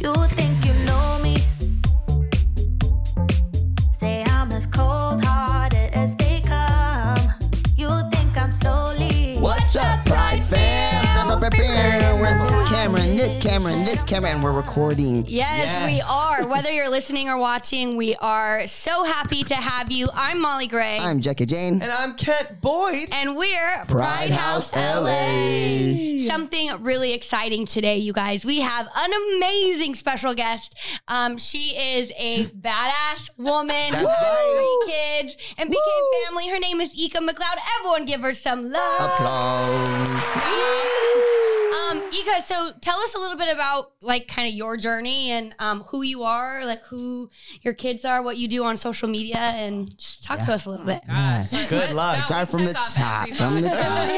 You think and this camera and this camera, and we're recording. Yes, Yes. we are. Whether you're listening or watching, we are so happy to have you. I'm Molly Gray. I'm Jackie Jane. And I'm Kent Boyd. and we're Pride House LA. Something really exciting today, you guys. We have an amazing special guest. Um, she is a badass woman That's who has right. three kids and became family. Her name is Ika McLeod. Everyone give her some love. Applause. Um, Ika, so tell us a little bit about like kind of your journey and um, who you are, like who your kids are, what you do on social media, and just talk to us a little bit. Yes. Good luck. Start from the top. From the top.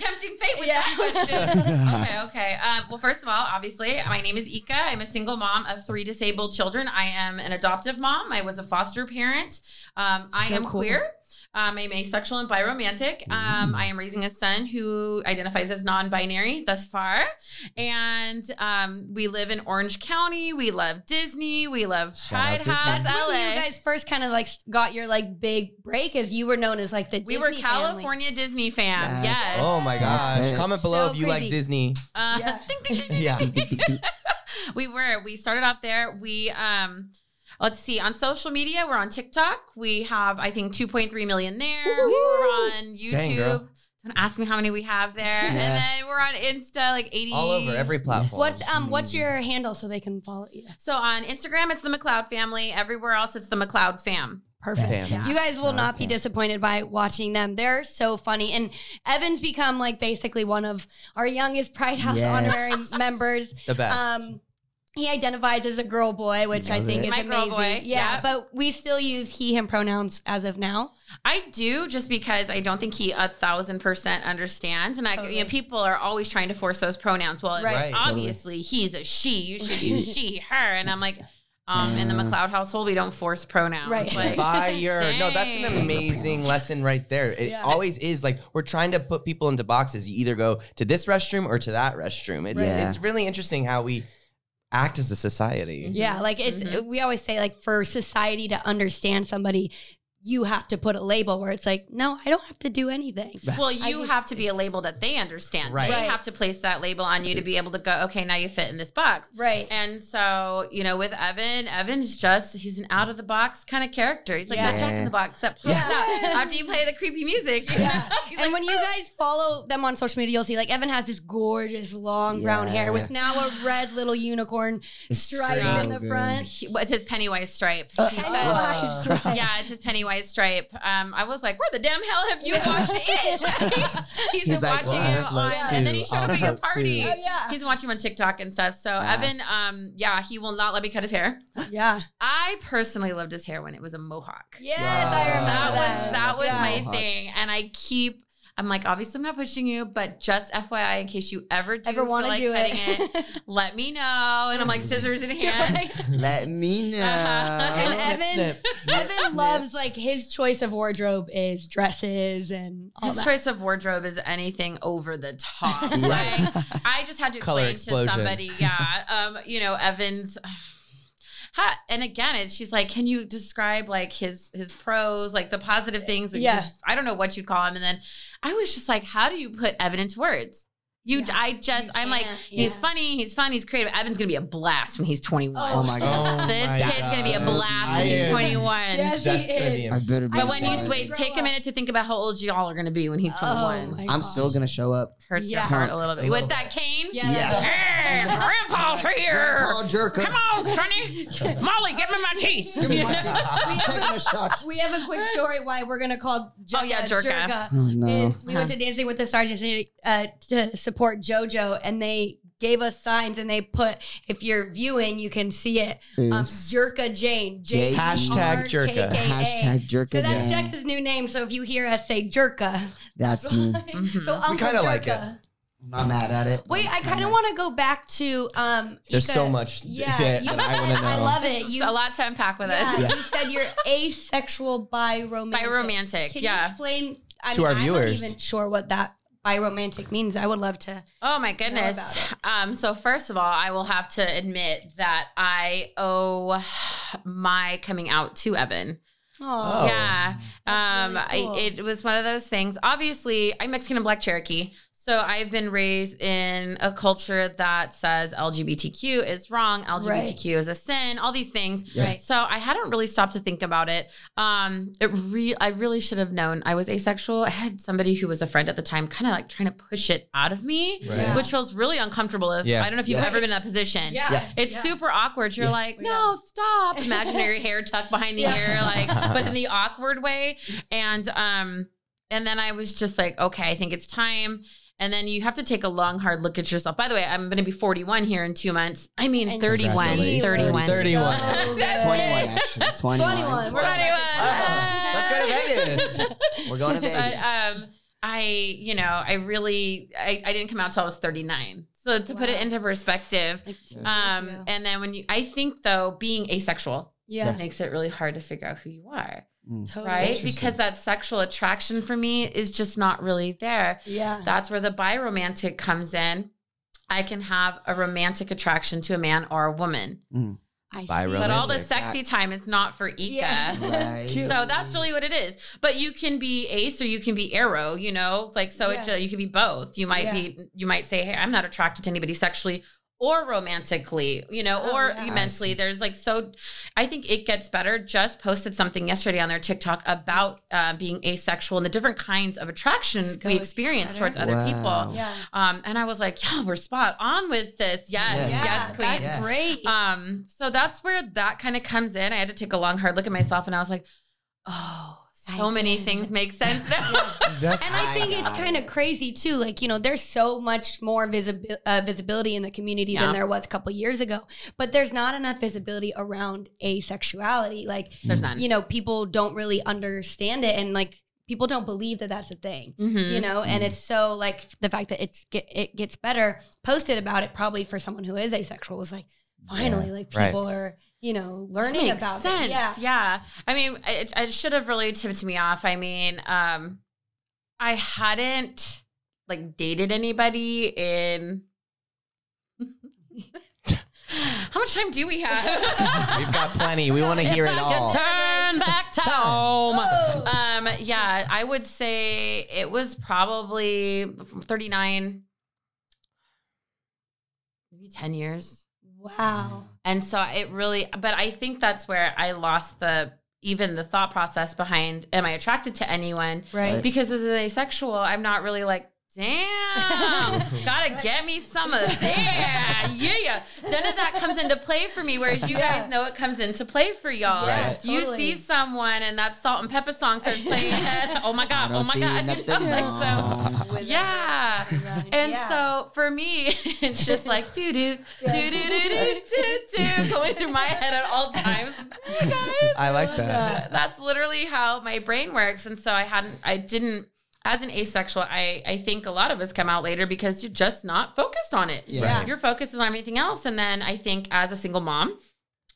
Tempting fate with that question. okay, okay. Um, well, first of all, obviously, my name is Ika. I'm a single mom of three disabled children. I am an adoptive mom. I was a foster parent. Um, I So am cool. queer. Um, I'm asexual and biromantic. Um, I am raising a son who identifies as non-binary thus far, and um, we live in Orange County. We love Disney. We love Shout out Pride House, That's when you guys first kind of like got your like big break, as you were known as like the we Disney were family. California Disney fam. Yes. Yes. Oh my gosh. Comment below So if you like. Disney. Uh, Yeah. we were. We started off there. We um let's see on social media we're on TikTok. We have I think 2.3 million there. We're on YouTube. Dang, girl. Don't ask me how many we have there. And then we're on Insta like 80 All over every platform. What's um what's your handle so they can follow you? So on Instagram it's the McLeod family. Everywhere else it's the McLeod fam. Perfect. Fam. You guys will not be disappointed by watching them. They're so funny. And Evan's become like basically one of our youngest Pride House Yes. honorary members. the best? Um, he identifies as a girl boy, which I think it. is My girl amazing. boy, Yeah, yes. but we still use he him pronouns as of now. I do just because I don't think he a thousand percent understands, and I Totally. you know people are always trying to force those pronouns. Well, Right. Right. obviously he's a she. You should use she, her, and I'm like, um, in the McLeod household we don't force pronouns. Right. Like, Fire. No, that's an Dang. amazing lesson right there. It Yeah. always is like we're trying to put people into boxes. You either go to this restroom or to that restroom. It's Yeah. it's really interesting how we act as a society. Yeah, like it's Mhm. we always say like for society to understand somebody, you have to put a label where it's like, no, I don't have to do anything. well, you think- have to be a label that they understand. Right. They Right. have to place that label on you to be able to go. Okay, now you fit in this box. Right. And so, you know, with Evan, Evan's just he's an out of the box kind of character. He's like Yeah. that Jack in the Box that pops Yeah. out after you play the creepy music. you Yeah. know? And like, when you guys follow them on social media, you'll see like Evan has this gorgeous long brown hair with now a red little unicorn It's stripe so in the good. front. he- it's his Pennywise stripe. Uh, He says- Pennywise stripe. yeah, it's his Pennywise stripe. Um, I was like, where the damn hell have you watched it? He's He's been like, watching well, you on, looked and then he too. showed up at your party. Oh yeah. He's watching him on TikTok and stuff. So Ah. Evan, um, yeah, he will not let me cut his hair. yeah. I personally loved his hair when it was a mohawk. Yes, Wow. I remember that that. was that was Yeah. my Mohawk. thing, and I keep. I'm like, obviously, I'm not pushing you, but just FYI, in case you ever do Ever want to like do cutting it? it, let me know. And I'm like, scissors in hand. Let me know. Uh-huh. And Evan, snip. Snip, Evan loves like his choice of wardrobe is dresses and all His that. choice of wardrobe is anything over the top. Yeah. Like, I just had to Color explain to explosion. somebody, yeah, um, you know, Evans. And again, it's she's like, can you describe like his his pros, like the positive things? and Yeah. just- I don't know what you'd call him. And then I was just like, how do you put evidence words? You, Yeah, I just, you I'm like, can't, he's funny, he's fun, he's creative. Evan's gonna be a blast when he's 21. Oh my god. Oh this my kid's gonna be a blast I when he's 21. Yes, he That's gonna be is. I better be. But when you wait, take a minute to think about how old y'all are gonna be when he's 21. Oh my I'm still gonna show up. Hurts Yeah. your heart a little bit. A little With that cane? Yeah, Yes. Hey, Grandpa's here. Grandpa Jerka. Come on, Sonny. Molly, give me my teeth. Give me my teeth. I'm taking a shot. We have a quick story why we're gonna call Jerka, Oh, yeah, Jerka. Oh no. We went to Dancing with the Stars yesterday uh, to support JoJo, and they gave us signs, and they put if you're viewing, you can see it. Um, Jerka Jane. J- Hashtag Jerka. Hashtag Jerka So that's Jane. Jekka's new name. So if you hear us say Jerka, That's me. So Uncle kinda like it. I'm not mad at it. Wait, I kind of want to go back to um. There's Ika. so much Yeah, get you that I wanna said- I love it. You a lot to unpack with yeah, us. Yeah. you said you're asexual bi romantic. By romantic, Can you yeah. explain? I To mean, our I'm viewers. not even sure what that biromantic means. I would love to. Oh my goodness. Um, so first of all, I will have to admit that I owe my coming out to Evan. Oh, Yeah. That's Um, really cool. I, it was one of those things. Obviously, I'm Mexican and Black Cherokee. So I've been raised in a culture that says LGBTQ is wrong, LGBTQ is a sin, all these things. Right. So I hadn't really stopped to think about it. Um, it re- I really should have known I was asexual. I had somebody who was a friend at the time, kind of like trying to push it out of me, Yeah. which feels really uncomfortable. If Yeah. I don't know if you've Yeah. ever been in that position. Yeah. Yeah. It's Yeah. super awkward. You're Yeah. like, Yeah. no, stop. Imaginary hair tucked behind the Yeah. ear, like, but in the awkward way. And um, and then I was just like, okay, I think it's time. And then you have to take a long, hard look at yourself. By the way, I'm going to be 41 here in two months. I mean, And 31. 31. 31. So 21, actually. 21. 21. We're 21. Oh, let's go to Vegas. We're going to but Vegas. um, I, you know, I really, I, I didn't come out till I was 39. So to put it into perspective, Like um, and then when you, I think though, being asexual yeah, makes it really hard to figure out who you are. Mm. totally. right? Because that sexual attraction for me is just not really there. Yeah, That's where the biromantic comes in. I can have a romantic attraction to a man or a woman, I see. but all the sexy time is not for Ika. Yeah. Right. So that's really what it is. But you can be ace or you can be arrow, you know? Like so it Yeah. ju- you can be both. You might Yeah. be you might say, "Hey, I'm not attracted to anybody sexually or romantically, you know, Oh, or yeah. Mentally. There's like so I think it gets better. Just posted something yesterday on their TikTok about uh, being asexual and the different kinds of attraction Just we experience better. towards other Wow. people. yeah, Um, and I was like, yeah, we're spot on with this. Yes, Yeah. yeah, yes, queen. that's Yeah. great. Um, so that's where that kind of comes in. I had to take a long, hard look at myself, and I was like, oh, so I many get it. things make sense now. That's And I I think it's kind of it. crazy too. Like you know, there's so much more visibi- uh, visibility in the community Yeah. than there was a couple years ago. But there's not enough visibility around asexuality. Like There's none. you know, people don't really understand it, and like people don't believe that that's a thing. Mhm. You know, and Mhm. it's so like the fact that it's get, it gets better. Posted about it probably for someone who is asexual is like finally like Right. people are you know learning makes about sense. it. Yeah, yeah. I mean, it, it should have really tipped me off. I mean, um, I hadn't like dated anybody in. How much time do we have? We've got plenty. We want to hear it all. Turn back to home. Oh. Um, yeah, I would say it was probably 39, maybe 10 years. Wow. And so it really, but I think that's where I lost the, even the thought process behind, am I attracted to anyone? Right. Because as an asexual, I'm not really like, Damn, gotta get me some of that. Yeah, yeah. None of that comes into play for me, whereas you guys know it comes into play for y'all. Yeah, you totally. see someone and that salt and pepper song starts playing, and oh my god, oh my god, like, so, yeah. And yeah. so for me, it's just like doo doo doo doo doo doo doo going through my head at all times. Hey guys, I like oh that. That's literally how my brain works, and so I hadn't, I didn't as an asexual, I, I think a lot of us come out later because you're just not focused on it. Yeah. Your focus is on everything else. And then I think as a single mom,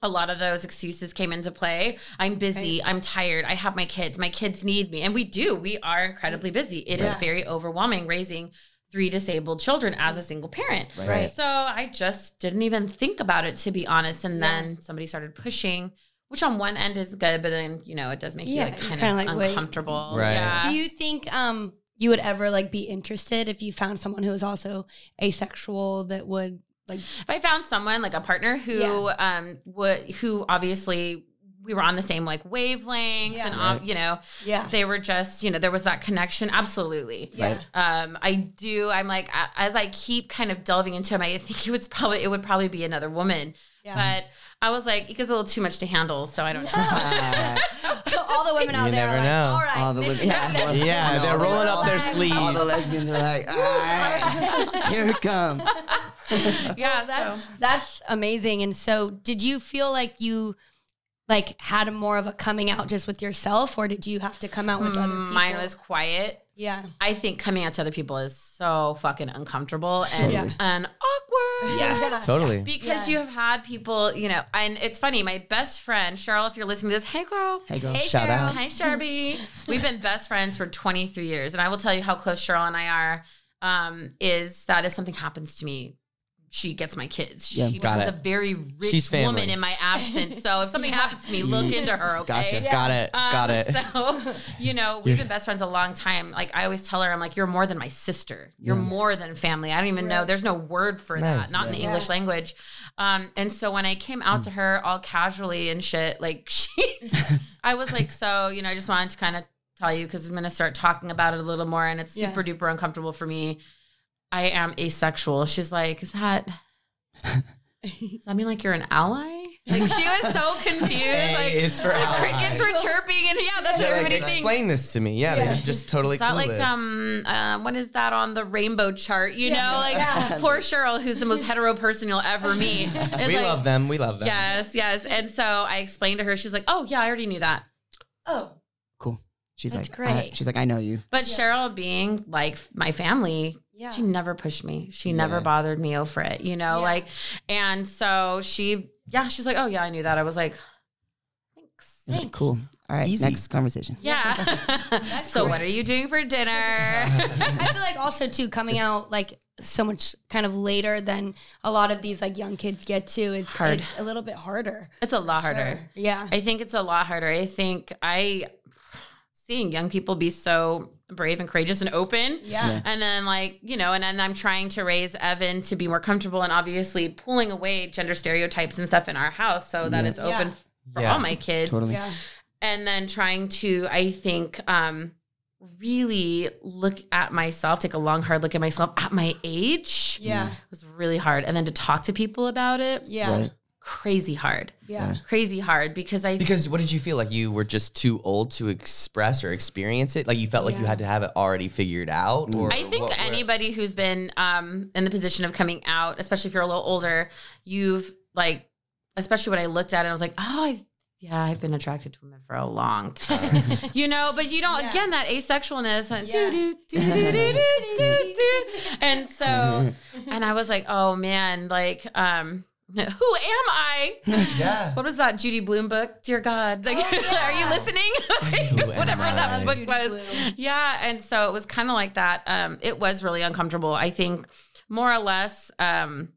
a lot of those excuses came into play. I'm busy. I'm tired. I have my kids. My kids need me. And we do. We are incredibly busy. It is Yeah. very overwhelming raising three disabled children as a single parent. Right. Right. So I just didn't even think about it to be honest. And Yeah. then somebody started pushing, which on one end is good, but then you know it does make Yeah, you like kind kinda of like, wait. uncomfortable. Right. Yeah. Do you think um you would ever like be interested if you found someone who is also asexual that would like if I found someone like a partner who um would who obviously we were on the same like wavelength Yeah. and Right. you know yeah they were just you know there was that connection absolutely yeah um i do i'm like as i keep kind of delving into him i think it was probably it would probably be another woman yeah but i was like it gets a little too much to handle so i don't know. All the women out You there are never like, all right all the mission women, yeah, accepted." Yeah, I they're rolling all up their the- sleeves. All the lesbians are like, all right, here it comes. yeah that's so. That's amazing. And so did you feel like you like had more of a coming out just with yourself or did you have to come out with other people Mm, mine was quiet yeah i think coming out to other people is so fucking uncomfortable and Totally. and awkward Yeah. Totally. because Yeah. you have had people, you know, and it's funny. My best friend, Cheryl, if you're listening to this, hey girl, Hey, girl. Hey, Shout Cheryl. out. Hi, Sharby. We've been best friends for 23 years, and I will tell you how close Cheryl and I are. um, is that if something happens to me, she gets my kids. Yeah. She Got becomes it. a very rich She's woman in my absence. So if something happens to me, look into her, okay? Gotcha. Got it. Um, Got it. So, you know, we've been best friends a long time. Like I always tell her, I'm like, you're more than my sister. You're Yeah. more than family. I don't even know. There's no word for that, Nice. not in the Yeah. English language. Um, and so when I came out to her all casually and shit, like she, I was like, so, you know, I just wanted to kind of tell you because I'm going to start talking about it a little more and it's Yeah. super duper uncomfortable for me. I am asexual. She's like, is that, does that mean like you're an ally? Like she was so confused. A like is for the ally. crickets were chirping, and yeah, that's what Yeah, like, thinks. explain this to me. Yeah, Yeah. they're just totally Is that clueless. like um uh, what is that on the rainbow chart? You Yeah. know, like Yeah. poor Cheryl, who's the most hetero person you'll ever meet. It's we like, love them. We love them. Yes, yes. And so I explained to her, she's like, "Oh yeah, I already knew that." Oh, Cool. She's That's like, I- great. she's like, I know you. But Cheryl, being like my family, yeah. she never pushed me. She Yeah. never bothered me over it, you know, Yeah. like, and so she, yeah, she's like, oh yeah, I knew that. I was like, thanks. Thanks. Cool. All right. Easy. Next conversation. Yeah. so great. what are you doing for dinner? I feel like also too coming out like so much kind of later than a lot of these like young kids get to. It's Hard. It's a little bit harder. it's a lot harder. Sure. Yeah. I think it's a lot harder. I think I seeing young people be so brave and courageous and open. Yeah. Yeah. And then like, you know, and then I'm trying to raise Evan to be more comfortable and obviously pulling away gender stereotypes and stuff in our house so that Yeah. it's open Yeah. for Yeah. all my kids. Totally. Yeah. And then trying to, I think, um, really look at myself, take a long, hard look at myself at my age. Yeah. It was really hard. And then to talk to people about it, Yeah. Right crazy hard. Yeah. Crazy hard because I Because what did you feel like you were just too old to express or experience it? Like you felt like yeah. you had to have it already figured out or I think what, anybody who's been um in the position of coming out, especially if you're a little older, you've like especially when I looked at it I was like, "Oh, I yeah, I've been attracted to women for a long time. you know, but you don't yeah. again that asexualness and And so and I was like, "Oh man, like um who am I? Yeah. What was that Judy Blume book? Dear God, like, Oh, yeah. are you listening? Whatever I? that book Judy was. Blume. Yeah, and so it was kind of like that. Um, it was really uncomfortable. I think more or less, um,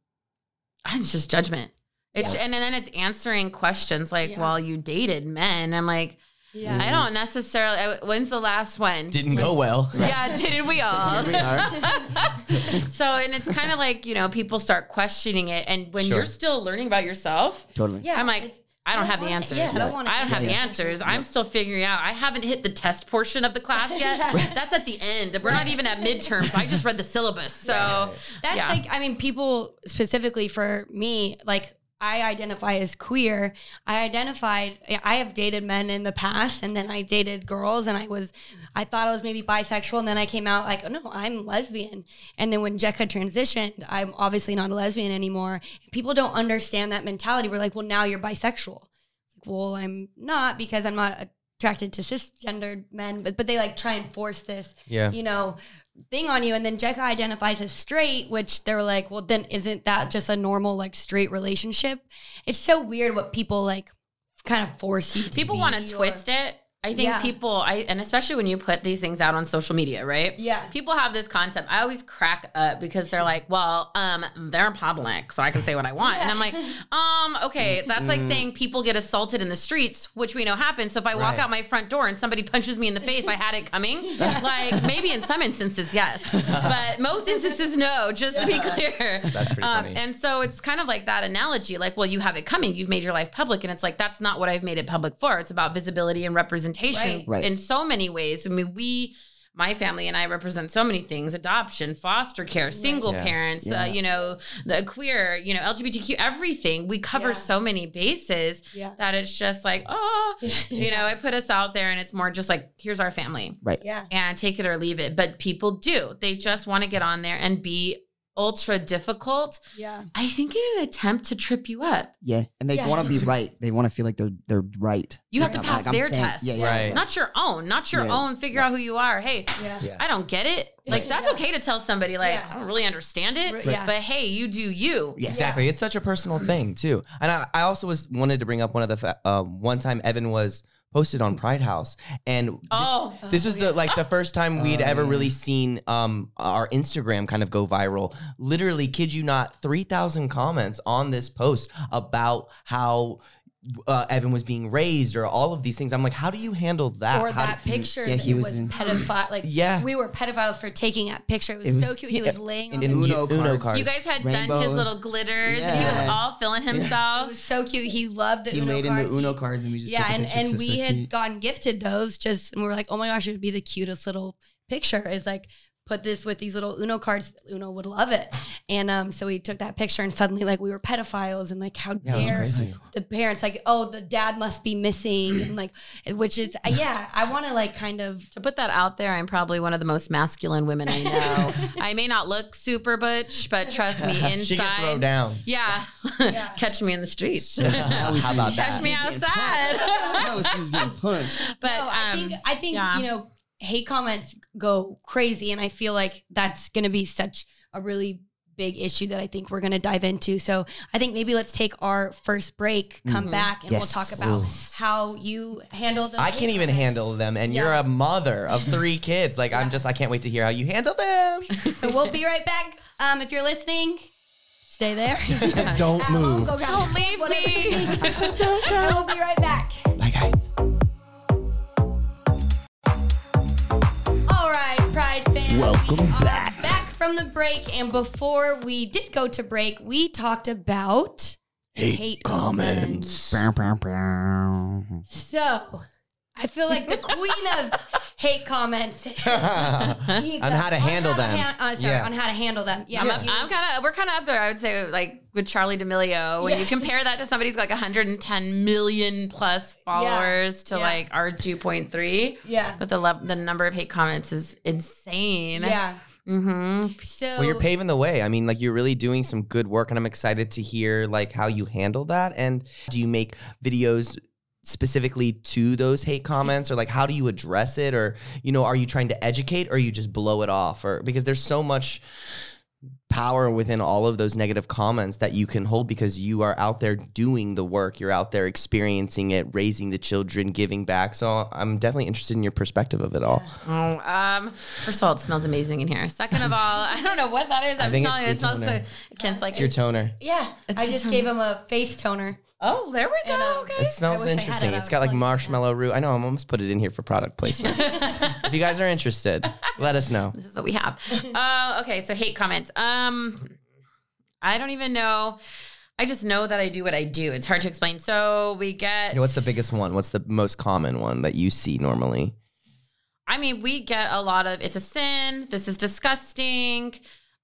it's just judgment. It's and then it's answering questions like, Yeah. "Well, you dated men." I'm like, Yeah. Mm-hmm. I don't necessarily. When's the last one? Didn't go well. Yeah, didn't we all? We are. so, and it's kind of like you know, people start questioning it, and when Sure. you're still learning about yourself, Totally. Yeah. I'm like, I don't I have don't the want- answers. yeah, I don't wanna have the answers. I'm still figuring out. I haven't hit the test portion of the class yet. That's at the end. We're not even at midterms. I just read the syllabus. So That's yeah. like, I mean, people specifically for me, like, I identify as queer. I identified, I have dated men in the past and then I dated girls and I was, I thought I was maybe bisexual and then I came out like, oh no, I'm lesbian. And then when Jekka transitioned, I'm obviously not a lesbian anymore. People don't understand that mentality. We're like, well, now you're bisexual. Like, well, I'm not because I'm not attracted to cisgendered men, but, but they like try and force this Yeah. you know, thing on you. And then Jekka identifies as straight, which they were like, well, then isn't that just a normal, like, straight relationship? It's so weird what people like kind of force you to people want to twist it. I think Yeah. people, I and especially when you put these things out on social media, right? Yeah. People have this concept. I always crack up because they're like, "Well, um, they're public, so I can say what I want." And I'm like, "Um, okay, that's like saying people get assaulted in the streets, which we know happens. So if I walk Right. out my front door and somebody punches me in the face, I had it coming. like maybe in some instances, yes, but most instances, no. Just to be clear, That's pretty um, funny. and so it's kind of like that analogy, like, well, you have it coming. You've made your life public, and it's like that's not what I've made it public for. It's about visibility and representation Right. Right. in so many ways. I mean, we, my family and I represent so many things: adoption, foster care, single Yeah. parents, Yeah. uh, you know, the queer, you know, LGBTQ, everything. We cover Yeah. so many bases Yeah. that it's just like, oh, you know, I put us out there, and it's more just like, here's our family Right. Yeah. and take it or leave it. But people do. They just want to get on there and be ultra difficult. Yeah. I think in an attempt to trip you up. Yeah. And they Yeah. want to be right. They want to feel like they're they're right. You have to I'm- pass like, I'm their saying- test. Yeah, yeah, Right. yeah. Not your own, not your Yeah. own. Figure out who you are. Hey, Yeah. Yeah. I don't get it. Like that's Yeah. okay to tell somebody like Yeah. I don't really understand it, Right. Yeah. but hey, you do you. Yeah. Exactly. It's such a personal thing too. And I, I also was wanted to bring up one of the fa- um, one time Evan was posted on Pride House, and this- Oh, this was the like the first time we'd Oh, ever yeah. really seen um our Instagram kind of go viral. Literally, kid you not, three thousand comments on this post about how uh, Evan was being raised or all of these things. I'm like, how do you handle that? or How that do- picture yeah, that he it was was pedophile. Like, Yeah. we were pedophiles for taking that picture. It was, It was- so cute. He yeah, was laying on in the Uno Uno cards. cards. you guys had done his little glitters, and he was Yeah. all feeling It himself. was so cute. He loved the He Uno laid in the Uno cards and we just yeah, took and and we so had cute. gotten gifted those just, and we were like, oh my gosh, it would be the cutest little picture. Is like put this with these little Uno cards. Uno would love it, and um, so we took that picture, and suddenly like we were pedophiles, and like how Yeah, dare the parents like, oh, the dad must be missing, and like, which is uh, yeah, I want to like kind of To put that out there, I'm probably one of the most masculine women I know. I may not look super butch, but trust me, inside. she could throw down. Yeah. Yeah. Catch me in the streets. Now How about that? Catch me outside. punched. Now we see you getting punched. but no, I um, think I think yeah. you know hate comments go crazy, and I feel like that's going to be such a really big issue that I think we're going to dive into. So I think maybe let's take our first break, come Mhm. back, and Yes. we'll talk about Ooh. how you handle the. I can't even handle them, and you're a mother of three kids. Like I'm just, I can't wait to hear how you handle them. So we'll be right back. Um, if you're listening, stay there. Don't At home, move. go Don't leave me. Don't go. We'll be right back. Bye, guys. Right, Pride fans. Welcome we are back. Back from the break. And before we did go to break, we talked about hate, comments. Bow, bow, bow. So I feel like the queen of hate comments. on how to handle them. han- uh, sorry, Yeah. on how to handle them. Yeah. I'm, I'm kind of, we're kind of up there. I would say, like with Charli D'Amelio, when Yeah. you compare that to somebody who's got like 110 million plus followers to Yeah. like our 2.3, yeah. but the le- the number of hate comments is insane. Yeah. Mm-hmm. So Well, you're paving the way. I mean, like you're really doing some good work, and I'm excited to hear like how you handle that. And do you make videos specifically to those hate comments, or like how do you address it, or you know, are you trying to educate, or you just blow it off, or because there's so much power within all of those negative comments that you can hold because you are out there doing the work you're out there experiencing it raising the children giving back so i'm definitely interested in your perspective of it all Oh, um, first of all, it smells amazing in here. Second of all, I don't know what that is. I I'm think telling you, it it's your smells so. toner. Kent's like, it's your toner yeah, It's I a just toner. gave him a face toner. Oh, there we go. And, um, okay. It smells I wish I had interesting. It it's got like would plug it, yeah. marshmallow root. I know. I'm almost put it in here for product placement. if you guys are interested, let us know. this is what we have. uh, okay, so hate comments. Um, I don't even know. I just know that I do what I do. It's hard to explain. So we get. What's the biggest one? What's the most common one that you see normally? I mean, we get a lot of it's a sin. This is disgusting.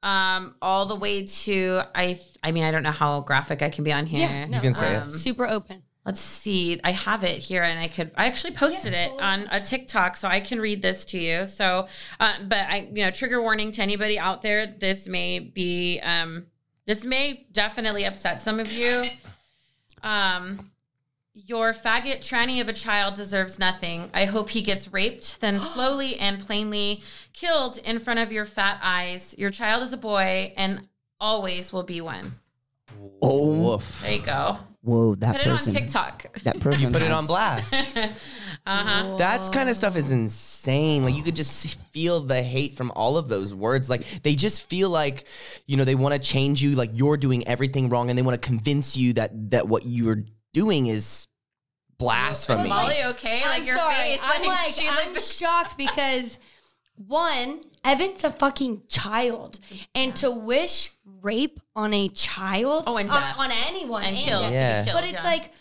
Um, all the way to I. th- I mean, I don't know how graphic I can be on here. Yeah, no, You can say it. Um, super open. Let's see. I have it here, and I could. I actually posted Yeah, it it on a TikTok, so I can read this to you. So, uh, but I, you know, trigger warning to anybody out there. This may be. Um, this may definitely upset some of you. Um, your faggot tranny of a child deserves nothing. I hope he gets raped, then slowly and plainly killed in front of your fat eyes. Your child is a boy and always will be one. Oh. Woof. There you go. Whoa, that person Put it on person. TikTok. That person. Put it has- on blast. uh huh. That's kind of stuff is insane. Like you could just feel the hate from all of those words. Like they just feel like, you know, they want to change you. Like you're doing everything wrong, and they want to convince you that that what you're doing is blasphemy. Molly, okay? I'm like your sorry. face. I'm like, she I'm looked- shocked because one, Evan's a fucking child, and to wish rape on a child, Oh, and on- death. on, anyone, and killed. death. Yeah. To killed, but it's yeah. like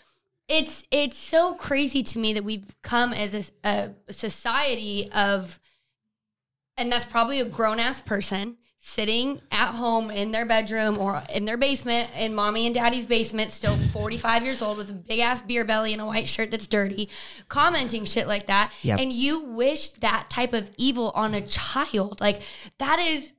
it's it's so crazy to me that we've come as a, a society of and that's probably a grown ass person sitting at home in their bedroom or in their basement in mommy and daddy's basement still 45 years old with a big ass beer belly and a white shirt that's dirty commenting shit like that. Yep. and you wish that type of evil on a child. Like that is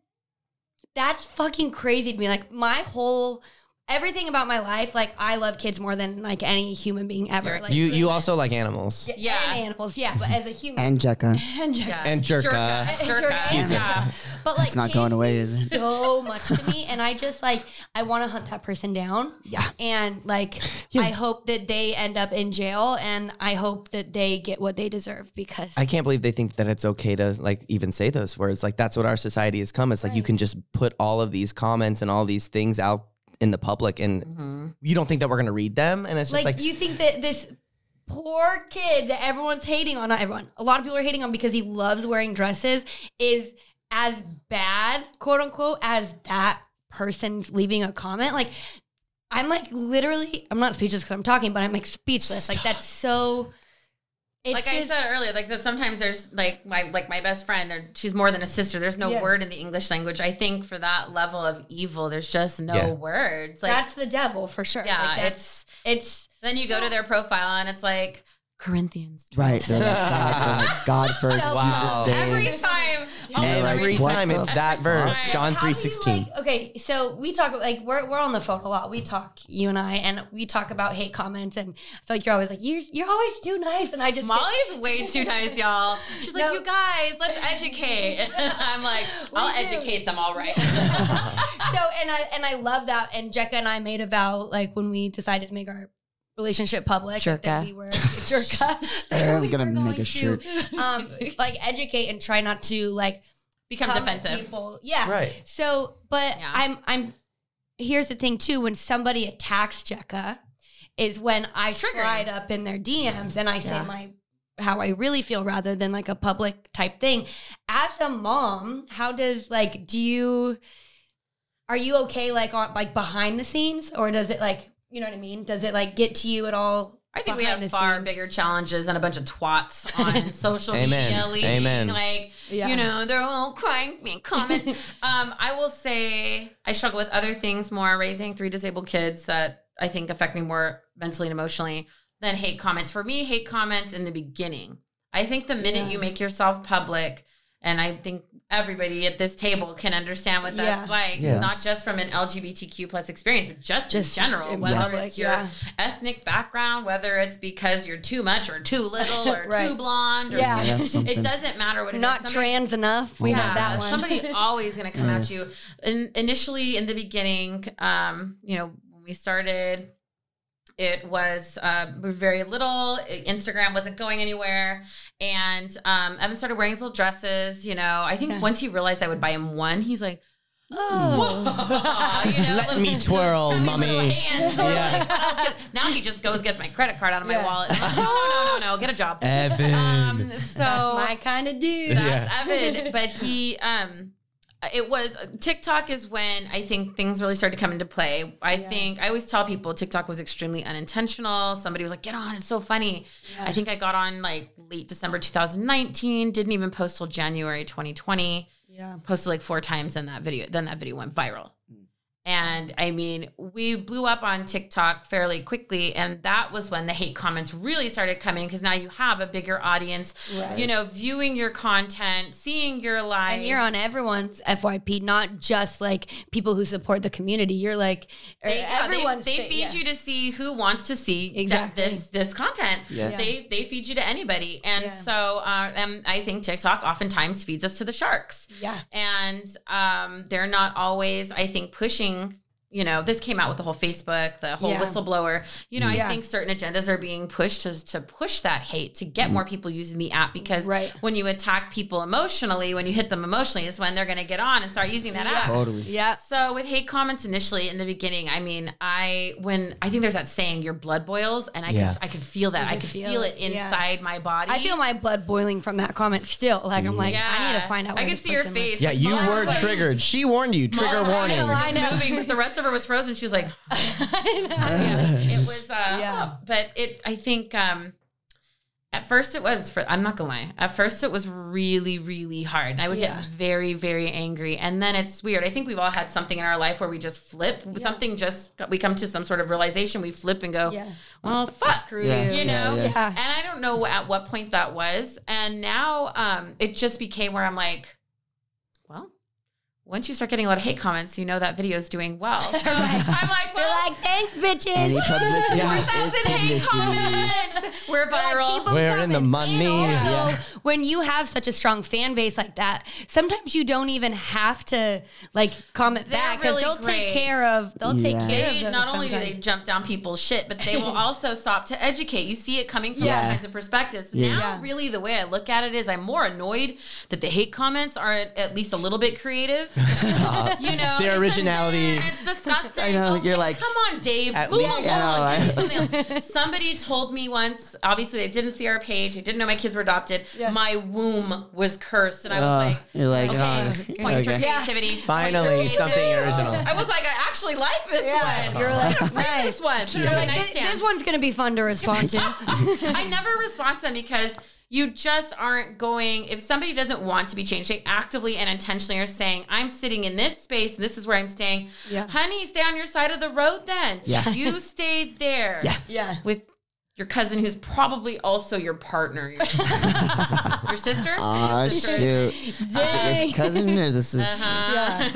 that's fucking crazy to me. Like my whole everything about my life, like I love kids more than like any human being ever. You're- Like, You you also like animals. yeah, Yeah. and animals, yeah, but as a human And Jekka. and Jack- Yeah. And jerka. Jerka. And Jerka. jerka. Yeah. But like It's not going away, is it? So much to me, and I just like I want to hunt that person down. Yeah. And like Yeah. I hope that they end up in jail, and I hope that they get what they deserve because I can't believe they think that it's okay to like even say those words. Like that's what our society has come. It's like you can just put all of these comments and all these things out in the public, and Mhm. you don't think that we're gonna read them. And it's just like, like, you think that this poor kid that everyone's hating on, not everyone, a lot of people are hating on because he loves wearing dresses, is as bad, quote unquote, as that person's leaving a comment. Like, I'm like literally, I'm not speechless because I'm talking, but I'm like speechless. Like, that's so. It's like I said earlier, like that sometimes there's like my like my best friend, or she's more than a sister. There's no Yeah. word in the English language. I think for that level of evil, there's just no Yeah. words. Like that's the devil for sure. yeah, Like, it's it's then you go to their profile and it's like Corinthians. Right. They're like God, they're like God first, So- Wow. Jesus Every time, And you're like, every time it's that verse, fuck? John How three sixteen. like- okay, so we talk like we're we're on the phone a lot. We talk, you and I, and we talk about hate comments, and I feel like you're always like you're you're always too nice, and I just get- Molly's way too nice, y'all. She's like, you guys, let's educate. I'm like, I'll We do. educate them all right. so and I and I love that. And Jekka and I made a vow like when we decided to make our relationship public Jerka. that we were jerka. There, I'm we gonna were make going a shirt. to, um, like educate and try not to like Become come defensive. People. Yeah. Right. So, but Yeah. I'm I'm here's the thing too. When somebody attacks Jekka, is when I It's slide up in their DMs and I say Yeah. my how I really feel rather than like a public type thing. As a mom, how does like do you are you okay like on like behind the scenes or does it like you know what I mean? Does it like get to you at all? I think we have far scenes? bigger challenges than a bunch of twats on social Amen. media leading. Amen. Like, Yeah. you know, they're all crying me comments. um, I will say I struggle with other things more, raising three disabled kids that I think affect me more mentally and emotionally than hate comments. For me, hate comments in the beginning. I think the minute Yeah. you make yourself public, and I think everybody at this table can understand what that's Yeah. like, Yes. not just from an LGBTQ plus experience, but just, Just in general, in whether public, it's your yeah. ethnic background, whether it's because you're too much or too little or Right. too blonde or Yeah. too- That's something. it doesn't matter what it is. Not Somebody- trans enough. We my that one. Somebody always gonna come at you. And initially in the beginning, um, you know, when we started, it was uh, very little. Instagram wasn't going anywhere, and um, Evan started wearing his little dresses. You know, I think Yeah. once he realized I would buy him one, he's like, Oh. you know, Let little- me twirl, chubby mommy. hands. Yeah. like, what else could- now he just goes gets my credit card out of my Yeah. wallet. I'm like, no, no, no, no, get a job. Evan. Um, so That's my kind of dude. that's Evan. But he, um, it was TikTok is when I think things really started to come into play. I Yeah. think I always tell people TikTok was extremely unintentional. Somebody was like, "Get on, it's so funny." I think I got on like late December 2019. Didn't even post till January 2020 Yeah. posted like four times and that video then that video went viral and i mean we blew up on tiktok fairly quickly and that was when the hate comments really started coming because now you have a bigger audience Right. you know viewing your content seeing your life And you're on everyone's FYP, not just like people who support the community. You're like they, yeah, they- they, fa- feed yeah. you to see who wants to see that- Exactly. this this content Yeah. Yeah. they they feed you to anybody and Yeah. so uh, and i think tiktok oftentimes feeds us to the sharks Yeah. and um, they're not always i think pushing think you know this came out with the whole facebook the whole Yeah. whistleblower you know Yeah. i think certain agendas are being pushed to, to push that hate to get mm-hmm. more people using the app because Right. when you attack people emotionally when you hit them emotionally is when they're going to get on and start using that Yeah. app Totally. Yeah. so with hate comments initially in the beginning, I mean, I when I think there's that saying, your blood boils, and I Yeah. could I could feel that. You I could could feel feel, it, it yeah. inside my body. I feel my blood boiling from that comment still. Like I'm like, I need to find out. I where can see your person went. face. yeah, you were like- triggered. She warned you. Trigger warning. I know. moving, but the rest of her was frozen. She was like, I know. yeah. it was. Uh, Yeah. But it, I think. um at first it was for I'm not gonna lie. At first it was really, really hard. And I would Yeah. get very, very angry. And then it's weird. I think we've all had something in our life where we just flip. Something just we come to some sort of realization, we flip and go, Yeah. Well, fuck. Screw Yeah. you. You know? Yeah, Yeah. And I don't know at what point that was. And now um, it just became where I'm like, well, once you start getting a lot of hate comments, you know that video is doing well. So I'm like, You're well, like, thanks, bitches. Any publicity Yeah. is 4,000 hate comments. We're viral. keep 'em We're in the money. And also, Yeah. when you have such a strong fan base like that, sometimes you don't even have to like comment They're back because really they'll great. take care of. They'll take care They, of. those not only do they jump down people's shit, but they will also stop to educate. You see it coming from all kinds of perspectives. But Yeah. now, Yeah. really, the way I look at it is I'm more annoyed that the hate comments are at least a little bit creative. You know, Their originality. just- It's disgusting. I know, you're like- come on, Dave. At Move least- along. I know, Give me right? something else. Somebody told me once. Obviously, they didn't see our page. They didn't know my kids were adopted. Yeah. My womb was cursed, and I was Uh, like, you're like, okay, oh, points for creativity. points for Finally, creativity. something original. I was like, I actually like this Yeah, one. you're like, read nice. this one. Put it You're on my like, this, this one's gonna be fun to respond to. I never respond to them because you just aren't going. If somebody doesn't want to be changed, they actively and intentionally are saying, "I'm sitting in this space and this is where I'm staying." Yeah. honey, stay on your side of the road. Then Yeah. you stayed there. Yeah. yeah. with your cousin who's probably also your partner. Your, your sister? Oh Your sister. shoot! Dang. Your cousin or this is? Uh-huh.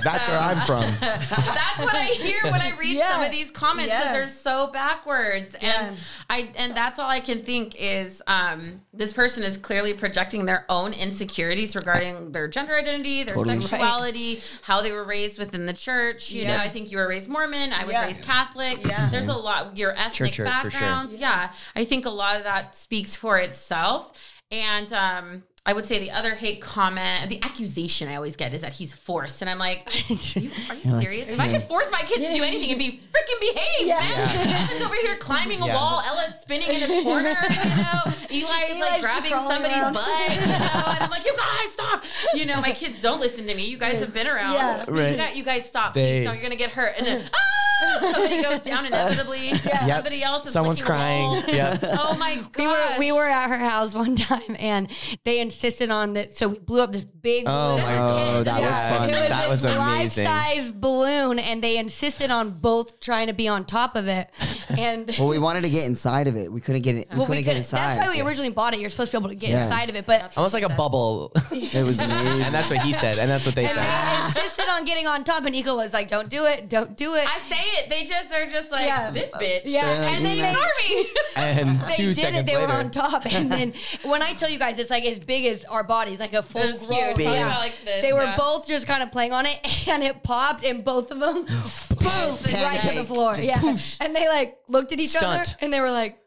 That's where I'm from. That's what I hear when I read some of these comments because Yeah. they're so backwards. Yeah. And I and that's all I can think is um, this person is clearly projecting their own insecurities regarding their gender identity, their Totally. sexuality, how they were raised within the church. You Yeah. know, I think you were raised Mormon. I was Yeah. raised Catholic. Yeah. There's a lot your ethnic Church hurt, for sure. background. Yeah. I think a lot of that speaks for itself. And um I would say the other hate comment, the accusation I always get is that he's forced. And I'm like, are you, are you like, serious? If I could force my kids to do anything and be freaking behave, Yeah. man. Evan's over here climbing a wall, Ella's spinning in a corner, you know. Eli is Eli's like grabbing somebody's around. butt, you know. And I'm like, you guys stop. You know, my kids don't listen to me. You guys have been around. Yeah. You, Right. guys, you guys stop. They- Please don't. You're gonna get hurt. And then ah, somebody goes down inevitably. yeah. Somebody else is Someone's crying. wall. Yep. Oh my god. We were we were at her house one time and they insisted on that. So we blew up this big Oh balloon. my Oh, that was Yeah. fun. It was That was amazing. life-size balloon, and they insisted on both trying to be on top of it. And Well, we wanted to get inside of it. We couldn't get it. We well, couldn't get couldn't- inside. That's why we originally bought it. You're supposed to be able to get Yeah. inside of it, but Almost like a bubble. It was me. and that's what he said. And that's what they and said. they insisted on getting on top. And Eagle was like, "Don't do it, don't do it." I say it. They just are just like Yeah. this bitch. Yeah, like, And they ignore me. And they two did seconds it. They later. were on top, and then when I tell you guys, it's like as big as our bodies, like a full It's grown. huge. Big. Yeah, like this, They were yeah. both just kind of playing on it, and it popped, and both of them, boom, right to the Pancake. floor. Just yeah, poosh. and they like looked at each other, and they were like,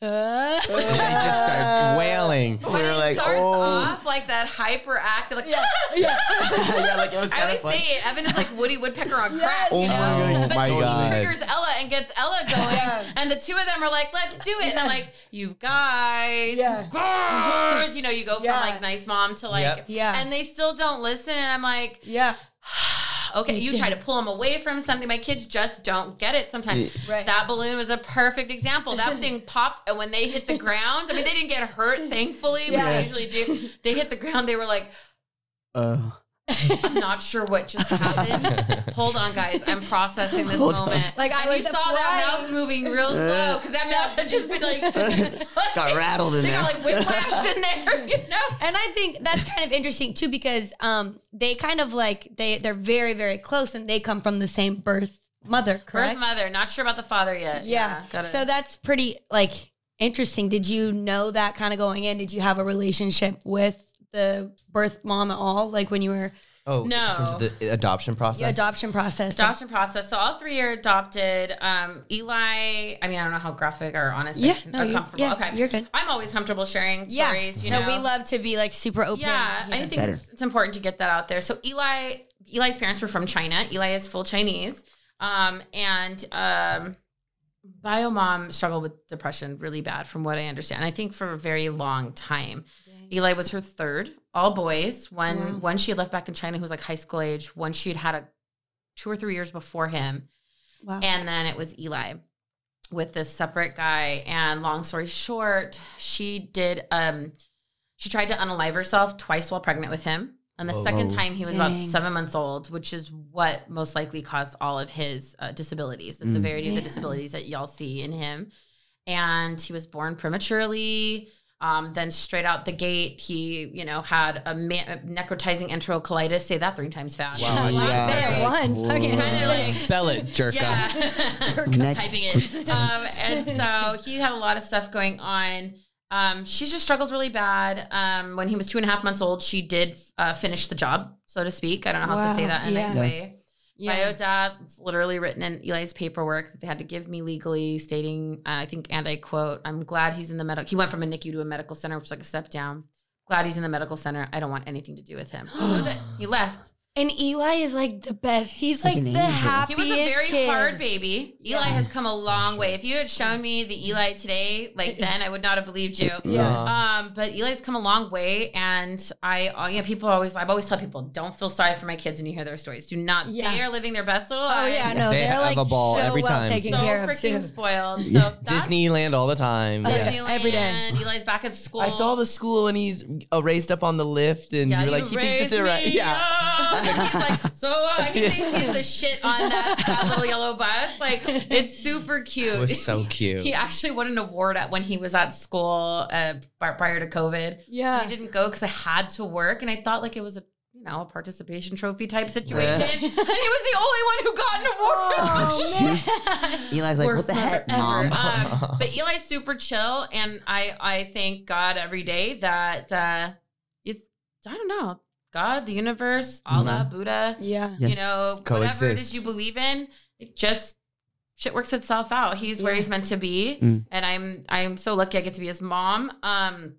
uh. And they just started wailing. When We were it like, starts oh. off like that hyperactive, like yeah, ah! yeah. yeah, like it was I kind always fun. say it. Evan is like Woody Woodpecker on Yes. crack. Oh you my know? But oh my God. triggers Ella and gets Ella going, and the two of them are like, "Let's do it." And I'm like, "You guys, Yeah. you you know, you go Yeah. from like nice mom to like, Yep. Yeah. and they still don't listen. And I'm like, yeah. okay, you try to pull them away from something. My kids just don't get it sometimes. Right. That balloon was a perfect example. That thing popped, and when they hit the ground, I mean, they didn't get hurt, thankfully. but Yeah. They usually do. They hit the ground. They were like, Uh, I'm not sure what just happened. Hold on, guys. I'm processing this Hold on. moment. Like, I and you was saw that flying. mouse moving real slow because that mouse had just been like got rattled in They there. got like whiplashed in there, you know. And I think that's kind of interesting too because um they kind of like they they're very very close and they come from the same birth mother, Birth mother, not sure about the father yet. Yeah. got it. So that's pretty like interesting. Did you know that kind of going in? Did you have a relationship with the birth mom at all? Like when you were Oh, No. in terms of the adoption process. your adoption process? adoption process. So all three are adopted. Um, Eli, I mean, I don't know how graphic or honest Yeah, I can, no, or you- comfortable. yeah, okay, you're good. I'm always comfortable sharing yeah. stories. You no, know, we love to be like super open. Yeah, I think it's, it's important to get that out there. So Eli, Eli's parents were from China. Eli is full Chinese, um, and um, Biomom struggled with depression really bad, from what I understand. I think for a very long time. Eli was her third, all boys. One Wow. one she had left back in China, who was like high school age. One she had had a two or three years before him, Wow. and then it was Eli with this separate guy. And long story short, she did um she tried to unalive herself twice while pregnant with him. And the Whoa. second time he was about seven months old, which is what most likely caused all of his uh, disabilities, the Mm. severity of the disabilities that y'all see in him. And he was born prematurely. Um, then straight out the gate, he, you know, had a ma- necrotizing enterocolitis. Say that three times fast. Wow. Yeah. Say it once. Fucking- Kinda like- Spell it, jerka. Yeah. Neck- typing it. Um, and so he had a lot of stuff going on. Um, she's just struggled really bad. Um, when he was two and a half months old, she did uh, finish the job, so to speak. I don't know how to say that in a nice yeah. way. Yeah. Biodad, it's literally written in Eli's paperwork that they had to give me legally, stating, uh, I think, and I quote, I'm glad he's in the medical. He went from a NICU to a medical center, which is like a step down. Glad he's in the medical center. I don't want anything to do with him. That was it. He left. And Eli is like the best. He's Like like, the angel. He happiest He was a very kid. hard baby. Eli has come a long way. If you had shown me the Eli today, like then I would not have believed you. Yeah. Um, but Eli's come a long way, and I, uh, you know, people always, I've always tell people, don't feel sorry for my kids when you hear their stories. Do not. Yeah. They are living their best little Oh yeah, no, They they are have like a ball so every well time. taken So care of freaking too. spoiled. So Disneyland all the time. Oh, Yeah. yeah. Every day. Eli's back at school. I saw the school and he's uh, raised up on the lift and Yeah, you're like, you he thinks it's raised a right. Yeah. up. And he's like, so uh, he thinks he's the shit on that, that little yellow bus. Like, it's super cute. It was so cute. He actually won an award at when he was at school uh, prior to COVID. Yeah. I didn't go because I had to work, and I thought like it was a you know a participation trophy type situation. and he was the only one who got an award. Oh, man. Eli's like, what the mother heck, ever. mom? Um, but Eli's super chill, and I I thank God every day that uh, it's I don't know God, the universe, Allah, Buddha, Yeah. Yeah. you know, whatever it Coexist. is you believe in, it just shit works itself out. He's where he's meant to be, Mm. and I'm I'm so lucky I get to be his mom. Um,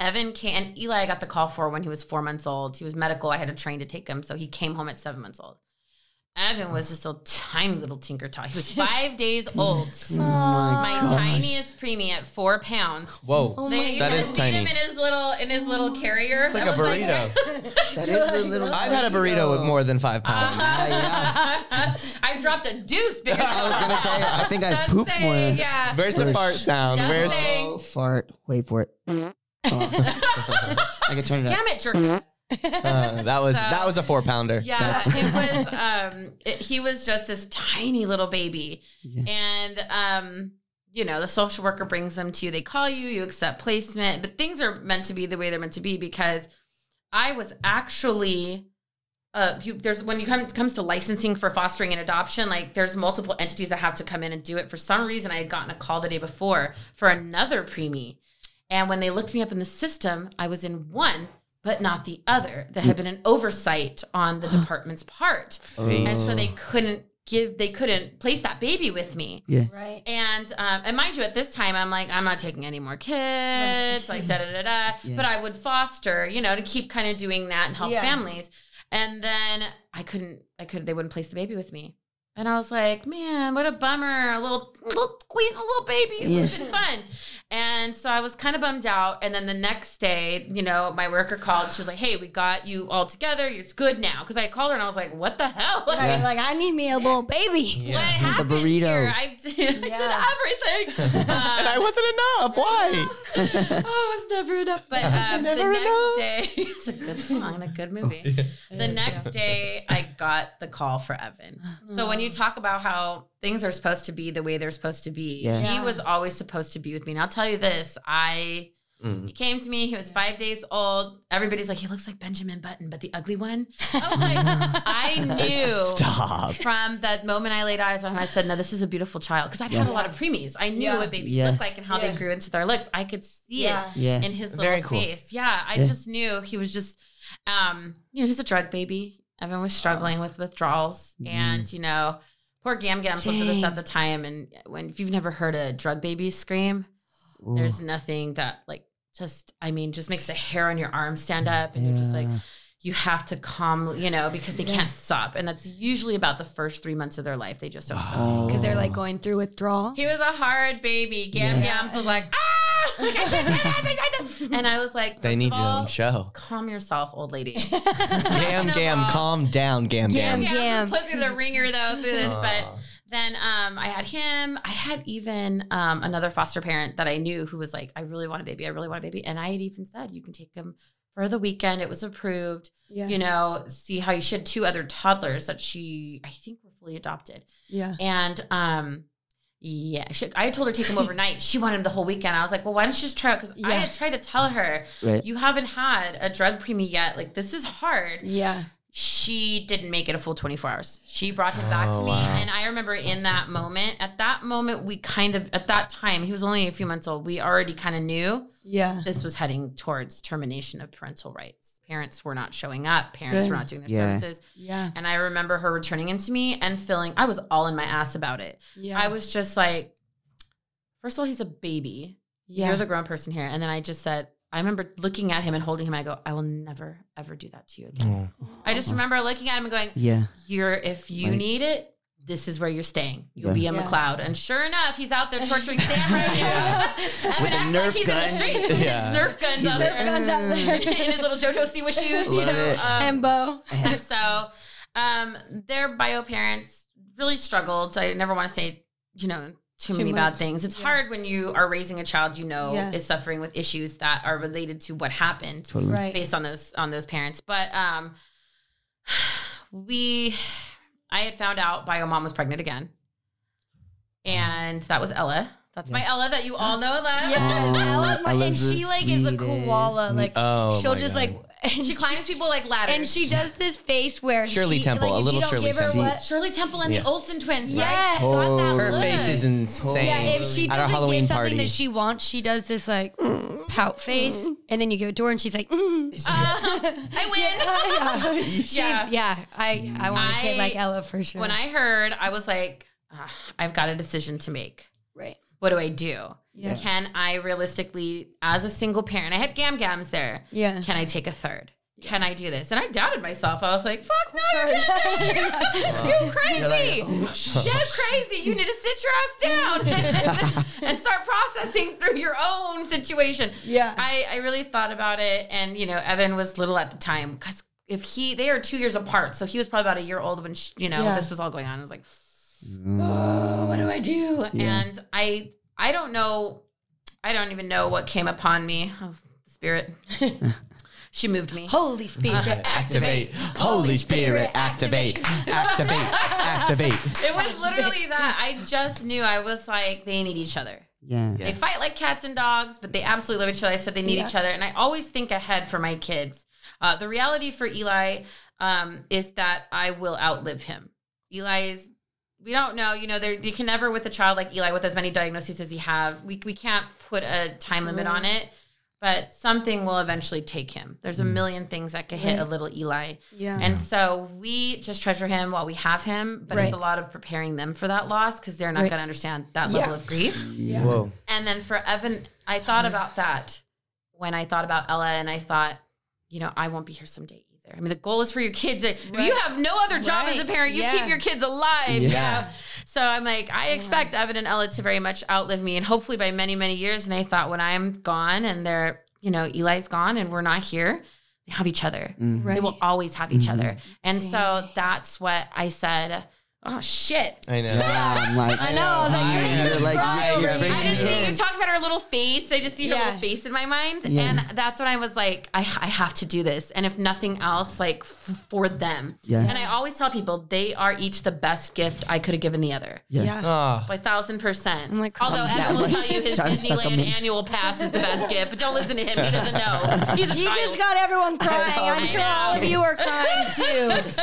Evan came and Eli I got the call for when he was four months old. He was medical. I had to train to take him, so he came home at seven months old. Evan was just a tiny little tinker tot. He was five days old. Oh My gosh. tiniest preemie at four pounds. Whoa. Oh They my used That to is feed tiny. Him in his little in his little oh. carrier. It's like I a was burrito. That is a little. I've had a burrito with more than five pounds. Uh-huh. I dropped a deuce bigger. I was gonna say, I think I pooped saying, one. Yeah. Where's the fart sound? Just Where's saying. Oh, fart. Wait for it. Oh. I can turn it up. Damn it, jerk. Uh, that was So- that was a four pounder. Yeah, it was. Um, it, he was just this tiny little baby, Yeah. and um, you know, the social worker brings them to you. They call you, you accept placement, but things are meant to be the way they're meant to be because I was actually. Uh, you, there's when you come comes to licensing for fostering and adoption, like there's multiple entities that have to come in and do it. For some reason, I had gotten a call the day before for another preemie, and when they looked me up in the system, I was in one, but not the other. There had been an oversight on the department's part, and so they couldn't give, they couldn't place that baby with me. Yeah. Right. And um, and mind you, at this time, I'm like, I'm not taking any more kids, like da da da da. Yeah. But I would foster, you know, to keep kind of doing that and help Yeah. families. And then I couldn't, I couldn't, they wouldn't place the baby with me. And I was like, man, what a bummer. A little, little squeeze, a little baby. It would have been fun. And so I was kind of bummed out. And then the next day, you know, my worker called. She was like, hey, we got you all together. It's good now. Because I called her and I was like, what the hell? Like, Right, Like I need me a little baby. what happened burrito. here? I did, Yeah. I did everything. and I Um, wasn't enough. Why? oh, it's never enough. But um, the Never next enough. day, it's a good song and a good movie. The next day, I got the call for Evan. So when you talk about how things are supposed to be the way they're supposed to be, Yeah. he Yeah. was always supposed to be with me. And I'll tell you this, I. Mm. He came to me. He was five days old. Everybody's like, he looks like Benjamin Button, but the ugly one. I was like, I knew Stop. from that moment I laid eyes on him, I said, "No, this is a beautiful child." Because I've had a lot of preemies. I knew Yeah. what babies Yeah. look like and how Yeah. they grew into their looks. I could see Yeah. Yeah. it in his little Very cool. face. Yeah, I Yeah. just knew he was just, um, you know, he was a drug baby. Evan was struggling with withdrawals, Mhm. and you know, poor Gam Gam looked at this at the time. And when if you've never heard a drug baby scream, Ooh. there's nothing that like just, I mean, just makes the hair on your arm stand up, and you're just like you have to calm, you know, because they Yeah. can't stop. And that's usually about the first three months of their life. They just don't stop. Oh. Because they're like going through withdrawal. He was a hard baby. Gam Yeah. Gams was like, ah! Like, I can't I can't and I was like, They need of your own show. Calm yourself, old lady. Gam, gam, calm down, gam, Gam, gam. Yeah, Gam. put through the ringer though through this, but Aw. Then um, I had him. I had even um, another foster parent that I knew who was like, I really want a baby. I really want a baby. And I had even said, you can take him for the weekend. It was approved. Yeah. You know, see how you should. Two other toddlers that she, I think, were fully adopted. yeah. And um, Yeah, she, I told her to take him overnight. She wanted him the whole weekend. I was like, well, why don't you just try it? Because I had tried to tell her, Right. you haven't had a drug preemie yet. Like this is hard. Yeah. She didn't make it a full 24 hours. She brought him back to Oh, me. wow. And I remember in that moment, at that moment, we kind of, at that time, he was only a few months old. We already kind of knew Yeah. this was heading towards termination of parental rights. Parents were not showing up, parents Good. were not doing their Yeah. services. Yeah. And I remember her returning him to me and feeling, I was all in my ass about it. Yeah. I was just like, first of all, he's a baby. yeah. You're the grown person here. And then I just said, I remember looking at him and holding him. I go, I will never, ever do that to you again. I just remember looking at him and going, Yeah. You're, if you Like- need it, this is where you're staying. You'll Yeah. be in Yeah. McLeod. And sure enough, he's out there torturing Sam right now. With a Nerf he's gun. in the streets with Yeah. his Nerf guns He's out like, there. Guns out there. in his little JoJo Siwa shoes, you Love know. it. Um, and Bo. and so um, their bio parents really struggled. So I never want to say, you know, too, Too many bad things. It's Yeah. hard when you are raising a child you know Yeah. is suffering with issues that are related to what happened Totally. Right. based on those on those parents. But um we I had found out bio mom was pregnant again. And that was Ella. That's my Ella that you all know and love. Yeah. Oh, Ella, my- and she like is a sweetest. koala. Like Oh, she'll just God. like and She climbs people like ladders. and she does this face where Shirley she, Temple, like, a little you Shirley Temple. what- Shirley Temple and Yeah. the Olsen twins, right? Yes. She's that Her look. face is insane. Yeah, if she doesn't Halloween give something party. that she wants, she does this like pout face, and then you give it to her, and she's like, mm. Uh, I win. yeah. She's- Yeah. yeah. I I want a kid I- like Ella for sure. When I heard, I was like, "Ah, I've got a decision to make. right, What do I do? Yeah. Can I realistically, as a single parent, I had gam gams there. yeah, Can I take a third? Can I do this? And I doubted myself. I was like, fuck no, you can't. you crazy. You're like, oh, you crazy. You need to sit your ass down and start processing through your own situation. yeah, I, I really thought about it. And, you know, Evan was little at the time because if he, they are two years apart. So he was probably about a year old when, sh you know, Yeah. this was all going on. I was like, oh, what do I do? Yeah. And I, I don't know. I don't even know what came upon me. Oh, spirit. she moved me. Holy Spirit, activate. Holy Spirit, activate. Activate. Activate. It was literally that. I just knew I was like, they need each other. Yeah. They fight like cats and dogs, but they absolutely love each other. I said they need Yeah. each other. And I always think ahead for my kids. Uh, the reality for Eli um, is that I will outlive him. Eli is, we don't know, you know, there you can never with a child like Eli with as many diagnoses as he have, we, we can't put a time limit on it, but something will eventually take him. There's a mm. million things that could hit a little Eli. yeah, And so we just treasure him while we have him, but it's a lot of preparing them for that loss because they're not Right. going to understand that Yeah. level of grief. yeah, Whoa. And then for Evan, I thought about that when I thought about Ella, and I thought, you know, I won't be here someday either. I mean, the goal is for your kids. If Right. you have no other job as a parent, you Yeah. keep your kids alive. you Yeah. So I'm like, I expect Evan and Ella to very much outlive me, and hopefully by many, many years. And I thought, when I'm gone and they're, you know, Eli's gone and we're not here, they have each other. Mhm. right. They will always have each Mhm. other. And Dang. so that's what I said. Oh shit. I know. Yeah, I'm like, I know. I was like, I- you're you're like, cry you're I just see it you in. talked about her little face. I just see her Yeah. little face in my mind, Yeah. and that's when I was like, I, I have to do this, and if nothing else, like f- for them. Yeah. And I always tell people they are each the best gift I could have given the other. Yeah. yeah. Oh, A thousand percent. I'm like, Although oh, Evan down. will tell you his Trying to suck 'em Disneyland annual pass is the best gift, but don't listen to him. He doesn't know. He's a You child. just got everyone crying. I'm sure all of you are crying too.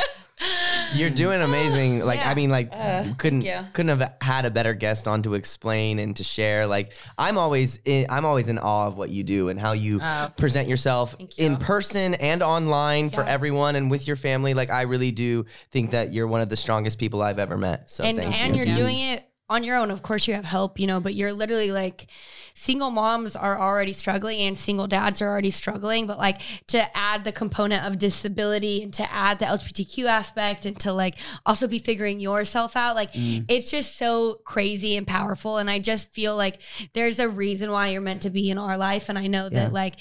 you're doing amazing. Like Yeah. I mean, like Uh, couldn't thank couldn't have had a better guest on to explain and to share. Like I'm always in, I'm always in awe of what you do and how you Oh. present yourself you. in person and online for everyone and with your family. Like I really do think that you're one of the strongest people I've ever met. So and thank and you. you're doing it on your own. Of course, you have help, you know, but you're literally like single moms are already struggling and single dads are already struggling. But like to add the component of disability and to add the LGBTQ aspect and to like also be figuring yourself out, like Mm. it's just so crazy and powerful. And I just feel like there's a reason why you're meant to be in our life. And I know Yeah. that like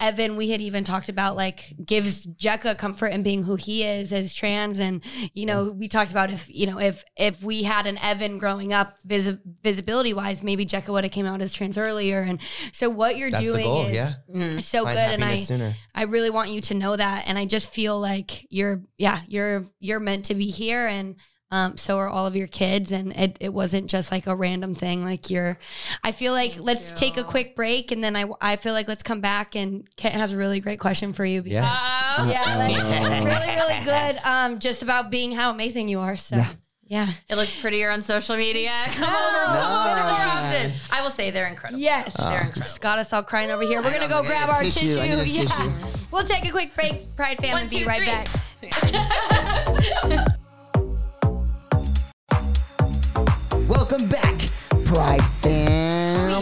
Evan, we had even talked about like gives Jekka comfort in being who he is as trans. And, you know, we talked about if, you know, if if we had an Evan growing up visi- visibility wise, maybe Jekka would have came out as trans earlier. And so what you're That's doing goal. is Yeah, Mm. so Find good. And I sooner. I really want you to know that. And I just feel like you're yeah, you're you're meant to be here and Um, so are all of your kids, and it, it wasn't just like a random thing. Like you're, I feel like Thank let's take a quick break, and then I I feel like let's come back and Kent has a really great question for you. Yeah. Oh, yeah, like, really really good. Um, just about being how amazing you are. So Yeah. Yeah. It looks prettier on social media. Come over, No. come over more often. I will say they're incredible. Yes. They're oh. incredible. Just got us all crying over here. We're I gonna know, go I grab need a our tissue. tissue. I need a Yeah. tissue. We'll take a quick break. Pride family, One, and two, be right three. back. Welcome back, Pride fam.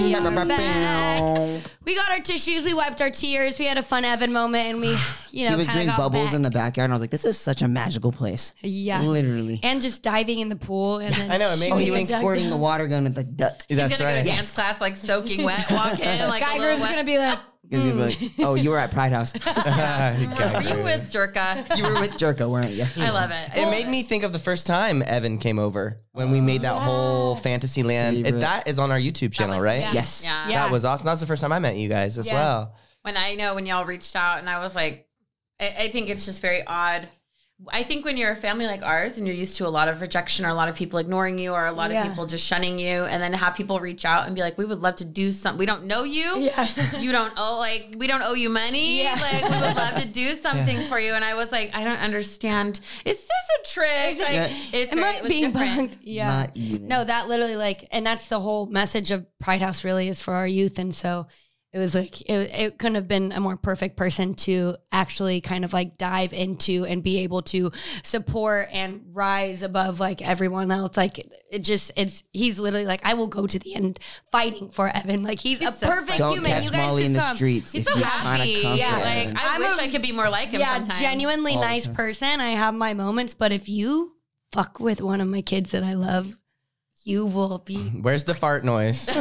We are back. We got our tissues. We wiped our tears. We had a fun Evan moment, and we, you know, He was doing got bubbles back. in the backyard, and I was like, "This is such a magical place." yeah, Literally. and just diving in the pool. And then I know, it made Oh, me he was think- squirting the water gun with the duck. He's That's gonna go right. to Yes. dance class like soaking wet, walk in like a Guy little Group's wet. gonna be like, He's gonna be like, hmm. "Oh, you were at Pride House. Were you with Jerka? you were with Jerka, weren't you?" I love it. It made me think of the first time Evan came over when we made that oh. whole Fantasyland. It, that is on our YouTube channel, was- right? yeah. Yes. Yeah. Yeah. That was awesome. That was the first time I met you guys as Yeah. well. when I know when y'all reached out and I was like, I, I think it's just very odd. I think when you're a family like ours and you're used to a lot of rejection or a lot of people ignoring you or a lot Yeah. of people just shunning you, and then have people reach out and be like, "We would love to do something. We don't know you. yeah, You don't owe like we don't owe you money. Yeah. Like we would love to do something for you." And I was like, "I don't understand. Is this a trick? Like Yeah. it's am very, I it being different. bugged? Yeah, Not no, that literally like, and that's the whole message of Pride House. Really, is for our youth, and so. It was like it, it couldn't have been a more perfect person to actually kind of like dive into and be able to support and rise above like everyone else. Like it just it's he's literally like I will go to the end fighting for Evan. Like he's, He's a so perfect Don't human. catch you guys Molly just in the saw streets. He's so you're trying to happy. Yeah, like Evan. I I'm wish a- I could be more like him. yeah, sometimes. genuinely All nice person. I have my moments, but if you fuck with one of my kids that I love, you will be Where's the fart noise? okay.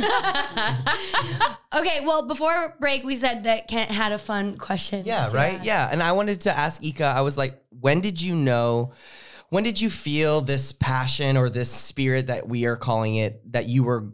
Well, before break, we said that Kent had a fun question. Yeah, right? ask. Yeah. And I wanted to ask Ika, I was like, when did you know, when did you feel this passion or this spirit that we are calling it, that you were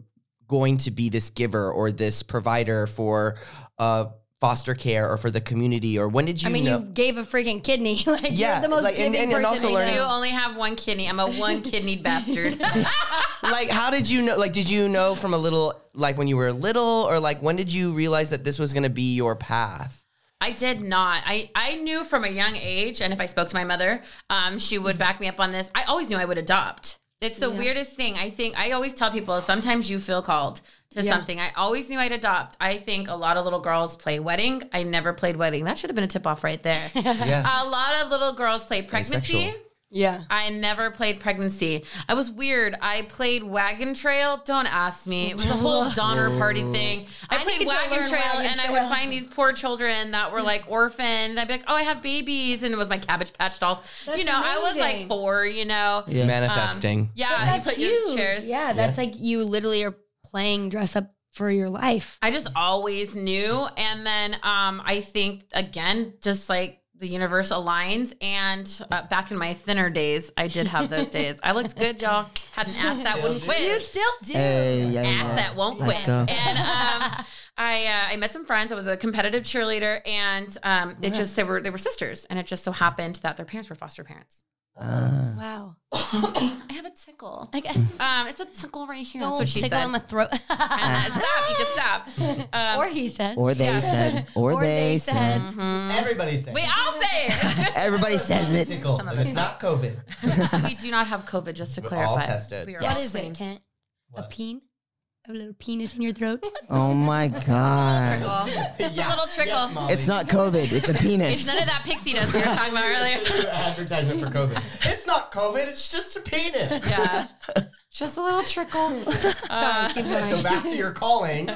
going to be this giver or this provider for uh, foster care or for the community? Or when did you I mean, know? you gave a freaking kidney. like Yeah, you're the most like, and- and- and also I learning- know. do only have one kidney. I'm a one kidneyed bastard. like, how did you know? Like, did you know from a little, like when you were little, or like when did you realize that this was going to be your path? I did not. I, I knew from a young age, and if I spoke to my mother, um, she would back me up on this. I always knew I would adopt. It's the Yeah. weirdest thing. I think I always tell people sometimes you feel called to Yeah. something. I always knew I'd adopt. I think a lot of little girls play wedding. I never played wedding. That should have been a tip off right there. Yeah. a lot of little girls play pregnancy. Asexual. Yeah. I never played pregnancy. I was weird. I played wagon trail. Don't ask me. It was a whole Donner Party thing. I, I played need to wagon trail, wagon and I would find these poor children that were like orphaned. I'd be like, "Oh, I have babies," and it was my Cabbage Patch dolls. That's you know, I was like amazing. four. You know, Yeah. Manifesting. Um, yeah, But that's put huge. chairs. Yeah, that's like you literally are playing dress up for your life. I just always knew. And then um, I think, again, just like the universe aligns. And uh, back in my thinner days, I did have those days. I looked good, y'all. Had an ass that wouldn't quit. You still do. Hey, yeah, ass yeah. that won't Let's quit. go. And um, I uh, I met some friends. I was a competitive cheerleader, and um, it just they were they were sisters, and it just so happened that their parents were foster parents. Ah. Wow. I have a tickle. I got Um, it's a tickle right here. That's no what she tickle said. in my throat. Uh, stop! You can stop. Um, or he said. or they Yeah. said. Or, Or they, they said. said. mhm. Everybody's saying We all say it. Everybody says it. Tickle. Some of It's us. not COVID. we do not have COVID, just to We're clarify. all tested. We are What all is clean. it, Kent? A peen? A little penis in your throat? Oh my god. Trickle. Just a little trickle. It's not COVID. It's a penis. it's penis. none of that pixie dust we were talking about earlier. advertisement for COVID. It's not COVID. It's just a penis. Yeah. Just a little trickle. Uh, Sorry, keep going. back to your calling.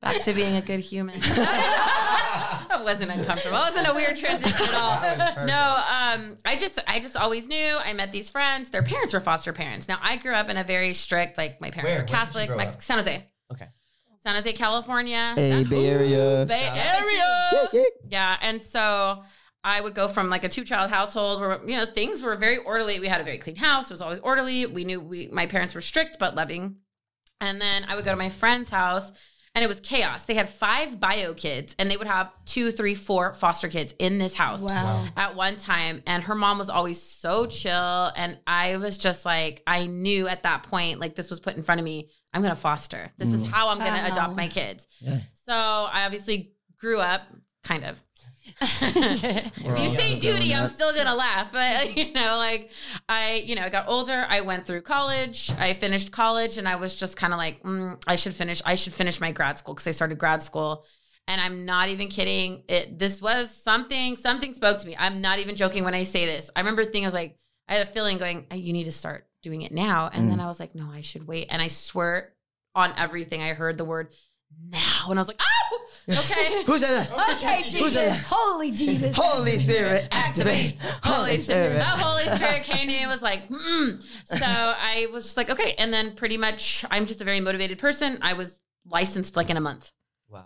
Back to being a good human. that wasn't uncomfortable. It wasn't a weird transition at all. That was perfect. No, um, I just I just always knew. I met these friends. Their parents were foster parents. Now I grew up in a very strict, like my parents Where? were Where did you Catholic, grow Mex- up? San Jose. Okay. San Jose, California. Hey, Bay Area. Bay Shout Yeah, Area. yeah. Yeah, and so I would go from like a two child household where you know things were very orderly. We had a very clean house. It was always orderly. We knew we my parents were strict but loving. And then I would go to my friend's house and it was chaos. They had five bio kids, and they would have two, three, four foster kids in this house Wow. at one time. And her mom was always so chill, and I was just like, I knew at that point, like this was put in front of me. I'm gonna foster. This is mm. how I'm gonna Wow. adopt my kids. Yeah. So I obviously grew up, kind of. if you say duty, I'm still gonna laugh. But you know, like I, you know, I got older. I went through college. I finished college, and I was just kind of like, mm, I should finish. I should finish my grad school because I started grad school. And I'm not even kidding. It this was something. Something spoke to me. I'm not even joking when I say this. I remember thinking, I was like, I had a feeling going, you need to start doing it now. And then I was like, no, I should wait. And I swear on everything, I heard the word now, and I was like, oh, okay. Who said that? Okay, Who's Jesus. that? Holy Jesus. Holy Spirit, activate Holy Spirit. That Holy Spirit came to me and was like, mm. so I was just like, okay. And then pretty much, I'm just a very motivated person. I was licensed like in a month,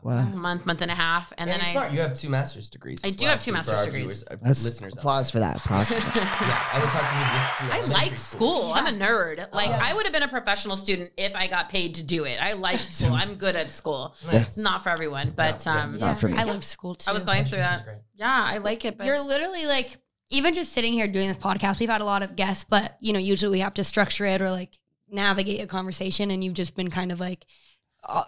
Wow. a Wow. month, month and a half, and, And, then I. smart. You have two master's degrees. I do well, have two master's degrees. viewers, uh, listeners. applause for that. Applause for that. Yeah, I was hard for me to do. I like school. I'm a nerd. Like Yeah. I would have been a professional student if I got paid to do it. I like school. I'm good at school. Nice. It's not for everyone, but Yeah, yeah. um, Not for me. I love school too. I was going through that. Yeah, I like it. But You're literally like, even just sitting here doing this podcast, we've had a lot of guests, but you know, usually we have to structure it or like navigate a conversation, and you've just been kind of like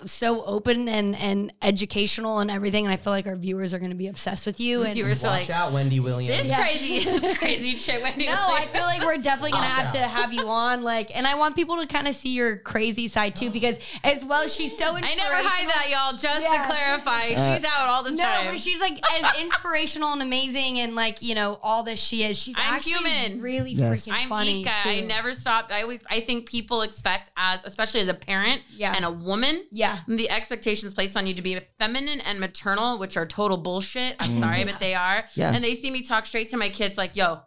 so open and and educational and everything. And I feel like our viewers are going to be obsessed with you. And viewers are Watch like, out, Wendy Williams. this Yeah. crazy, this crazy chick. Wendy no, I feel like we're definitely gonna Watch have to have you on. Like, and I want people to kind of see your crazy side too, because as well, she's so I never hide that, y'all. Just Yeah. to clarify, Uh, she's out all the time. No, but she's like as inspirational and amazing, and like you know all this she is. She's I'm actually human. really Yes. freaking I'm funny. Ika. I never stopped. I always, I think people expect as, especially as a parent Yeah. and a woman, Yeah. the expectations placed on you to be feminine and maternal, which are total bullshit. I'm mm. sorry, but they are. Yeah. And they see me talk straight to my kids like, yo,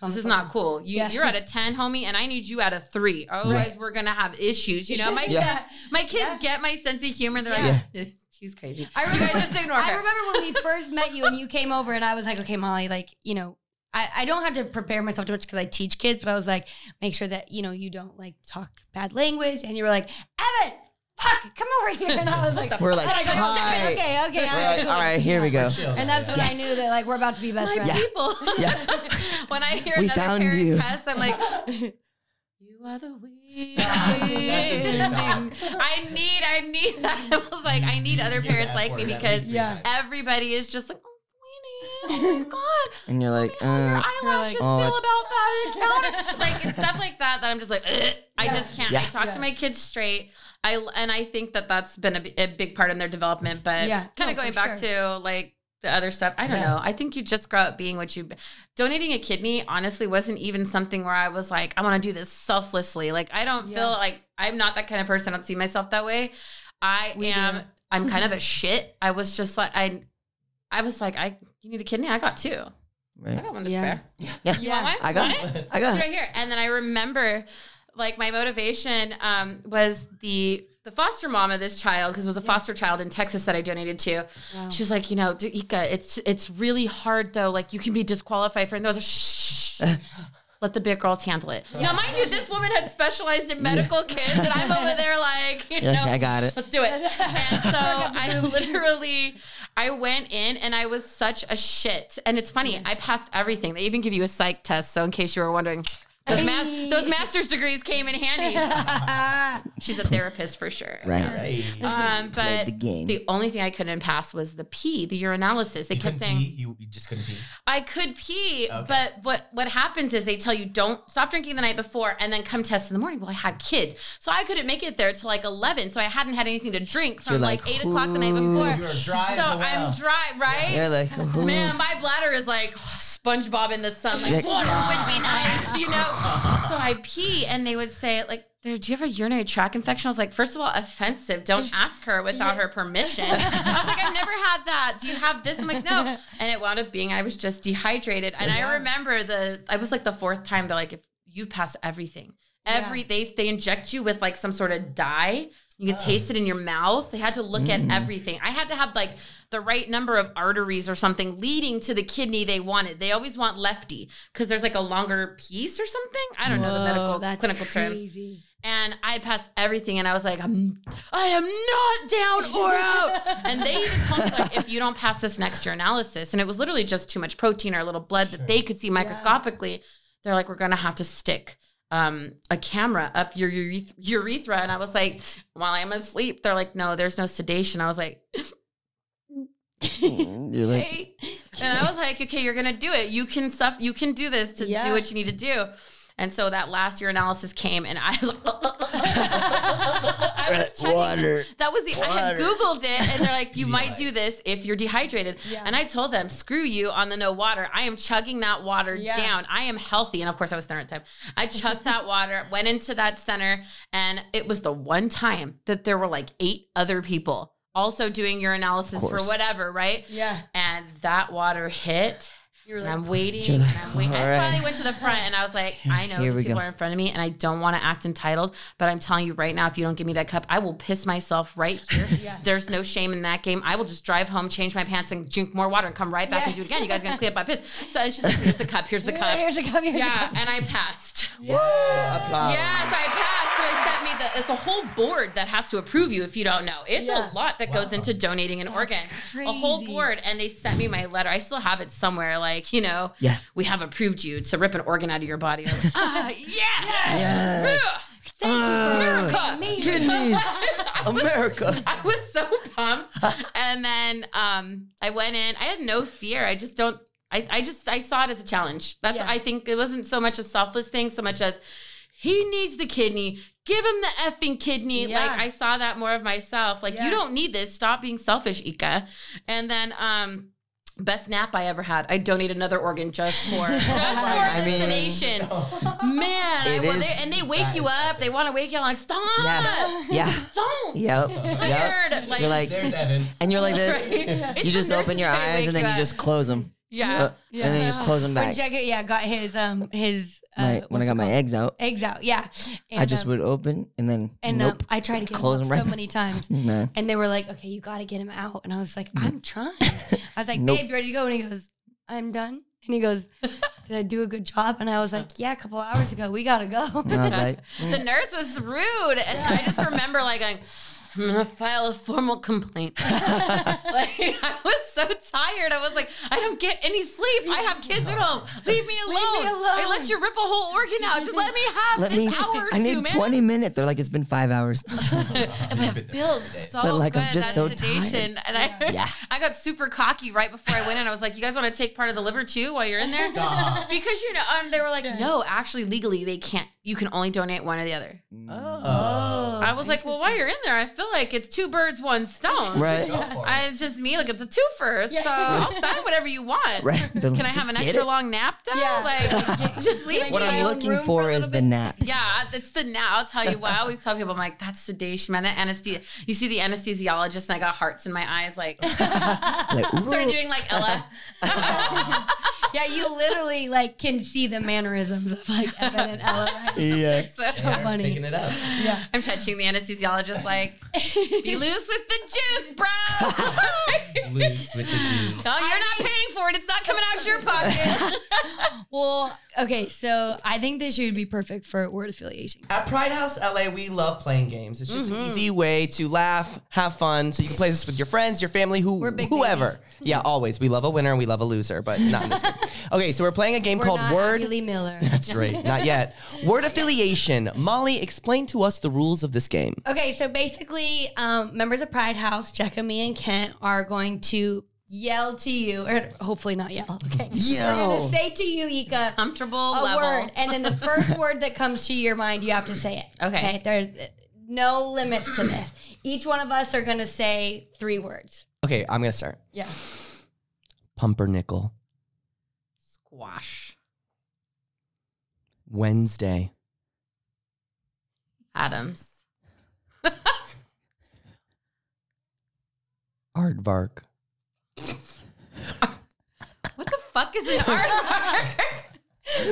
this is not cool. You, Yeah. You're at a 10, homie, and I need you at a three. Otherwise, we're going to have issues. You know, my Yeah. kids, my kids Yeah. get my sense of humor. They're Yeah. like, she's crazy. I you remember, guys just ignore I remember when we first met you and you came over and I was like, okay, Molly, like, you know, I, I don't have to prepare myself too much because I teach kids, but I was like, make sure that, you know, you don't like talk bad language. And you were like, Evan, fuck, come over here. And I was like, We're like, and I go, tight. okay, okay. We're all like, all right, here we go. And that's when I knew that like we're about to be best my friends. people. Yeah. when I hear We another found parent you. cuss, I'm like, you are the wind. That's a TikTok. I need, I need that. I was like, I need other parents like me because Yeah. everybody is just like, oh, Queenie, oh my god. And you're like, How your uh, eyelashes oh, feel about that encounter? like it's stuff like that that I'm just like, "Ugh." I just can't. I talk Yeah. to my kids straight. I and I think that that's been a big part in their development. But Yeah. kind No, of going for back to like the other stuff. I don't Yeah. know. I think you just grow up being what you. Donating a kidney honestly wasn't even something where I was like, I want to do this selflessly. Like I don't Yeah. feel like I'm not that kind of person. I don't see myself that way. I We am. do. I'm kind of a shit. I was just like I. I was like, I you need a kidney. I got two. I got one to Yeah. spare. Yeah. You want one? I got Want it. I got it. right here. And then I remember, like, my motivation um, was the the foster mom of this child because it was a foster child in Texas that I donated to. Wow. She was like, you know, Ika, it's it's really hard though. Like, you can be disqualified for. And those are shh. Let the big girls handle it. Now, mind you, this woman had specialized in medical kids, and I'm over there like, you Yeah, know, I got it. let's do it. And so I literally, I went in and I was such a shit. And it's funny, I passed everything. They even give you a psych test. So in case you were wondering, those, ma- those master's degrees came in handy. She's a therapist for sure. Right. Right. Um, but the game. the only thing I couldn't pass was the pee, the urinalysis. They You kept saying pee? You, you just couldn't pee. I could pee, Okay. but what what happens is they tell you don't stop drinking the night before and then come test in the morning. Well, I had kids, so I couldn't make it there till like eleven, so I hadn't had anything to drink from You're like, like, eight o'clock the night before. You were dry so well. I'm dry, right? You're like, ooh. Man, my bladder is like SpongeBob in the sun. Like Yeah. water would be nice, you know. so I pee, and they would say like. Do you have a urinary tract infection? I was like, first of all, offensive. Don't ask her without her permission. I was like, I've never had that. Do you have this? I'm like, no. And it wound up being I was just dehydrated. And I remember the I was like the fourth time they're like, if you've passed everything. Every they they inject you with like some sort of dye. You could taste it in your mouth. They had to look at everything. I had to have like the right number of arteries or something leading to the kidney they wanted. They always want lefty because there's like a longer piece or something. I don't know the medical clinical terms. And I passed everything, and I was like, I'm, I am not down or out. and they even told me like, if you don't pass this next urinalysis, and it was literally just too much protein or a little blood that they could see microscopically, they're like, we're gonna have to stick um, a camera up your ureth- urethra. And I was like, while I'm asleep, they're like, no, there's no sedation. I was like, You're like, okay. And I was like, okay, you're gonna do it. You can stuff. You can do this to Yeah. do what you need to do. And so that last urinalysis came, and I was, I was checking. water. That was the I had Googled it, and they're like, you might do this if you're dehydrated. Yeah. And I told them, screw you on the no water. I am chugging that water Yeah. down. I am healthy, and of course I was there at the time. I chugged that water, went into that center, and it was the one time that there were like eight other people also doing urinalysis for whatever, right? Yeah. And that water hit. You were And like, I'm waiting. You're And like, I'm waiting. I "All right." finally went to the front and I was like, I know Here these people go. are in front of me and I don't want to act entitled, but I'm telling you right now, if you don't give me that cup, I will piss myself right here. Yeah. There's no shame in that game. I will just drive home, change my pants, and drink more water and come right back Yeah. and do it again. You guys are gonna clean up my piss. So it's just like, here's the cup, here's the cup. Here's the cup. Here's a Yeah, cup. and I passed. applause. Yes, I passed. So they sent me the. It's a whole board that has to approve you if you don't know. It's Yeah. a lot that goes into donating an organ. A whole board, and they sent me my letter. I still have it somewhere. Like you know, Yeah. we have approved you to rip an organ out of your body. Like, ah, yeah, Yes. America. Kidneys. I was- America. I was so pumped. and then um, I went in. I had no fear. I just don't. I, I just I saw it as a challenge. That's Yeah. I think it wasn't so much a selfless thing, so much as he needs the kidney. Give him the effing kidney. Yeah. Like I saw that more of myself. Like Yeah. you don't need this. Stop being selfish, Ika. And then um. Best nap I ever had. I donate another organ just for just oh for I the mean- sedation. Man, I, well, they, and they wake you up. They want to wake you up. Like stop. Yeah. Yeah. Don't. Yep. Weird. Yep. Like, You're like, There's Evan. and you're like this. Right? It's You just open your nurses trying to eyes and then you up. just close them. Yeah. Yeah. And then you just close them When back. Yeah, got his um his uh, My, when I got my eggs out, eggs out, yeah. I just um, would open and then and nope. um, I tried to get Close him them right so many times. no. And they were like, okay, you got to get him out. And I was like, I'm trying. I was like, Nope. babe, you ready to go? And he goes, I'm done. And he goes, did I do a good job? And I was like, yeah, a couple hours ago, we got to go. And I was like, The nurse was rude. And I just remember like going, I'm gonna file a formal complaint. like I was so tired. I was like, I don't get any sleep. I have kids at home. Leave me alone. Leave me I alone. let you rip a whole organ out. Just let me have let this me. hour or I two, need man. 20 minutes. They're like, it's been five hours. but it feels so But, like, I'm just that so sedation. And I, Yeah. I got super cocky right before I went in. I was like, "You guys want to take part of the liver too while you're in there?" Stop. Because you know, um, they were like, "No, actually, legally, they can't. You can only donate one or the other." Oh. oh. I was like, "Well, while you're in there, I feel like it's two birds, one stone." Right. Go for it. I, it's just me. Like it's a twofer. Yeah. So I'll sign whatever you want. Right. Then Can I just have an get extra it. long nap though? Yeah. Like, just leave Can What I me. get I'm own looking room for for a is little the bit? nap. Yeah, it's the now. I'll tell you what. I always tell people, I'm like, that's sedation, man. That anesthesia. You see the anesthesiologist, and I got hearts in my eyes. Like, Like, ooh. started doing like Ella. yeah, you literally like can see the mannerisms of like Evan and Ella. Right? yeah. so They're funny. Picking it up. Yeah. I'm touching the anesthesiologist, like, be loose with the juice, bro. Loose with the juice. No, you're not paying for it. It's not coming out of your pocket. Well, okay, so I think this should be perfect for word affiliation. At Pride House LA, we love playing games. It's just Mm-hmm. an easy way to laugh, have fun. So you can play this with your friends, your family, who We're big whoever. babies. Yeah, always. We love a winner and we love a loser, but not in this game. Okay, so we're playing a game We're called not Word. Abby Lee Miller. That's right. Not yet. Word affiliation. Molly, explain to us the rules of this game. Okay, so basically, um, members of Pride House, Jekka, me, and Kent are going to yell to you, or hopefully not yell. Okay, we're gonna say to you, Ika, Comfortable a level. word, and then the first word that comes to your mind, you have to say it. Okay. There's no limits to this. Each one of us are gonna say three words. Okay, I'm going to start. Yeah. Pumpernickel. Squash. Wednesday. Adams. Aardvark. What the fuck is an aardvark?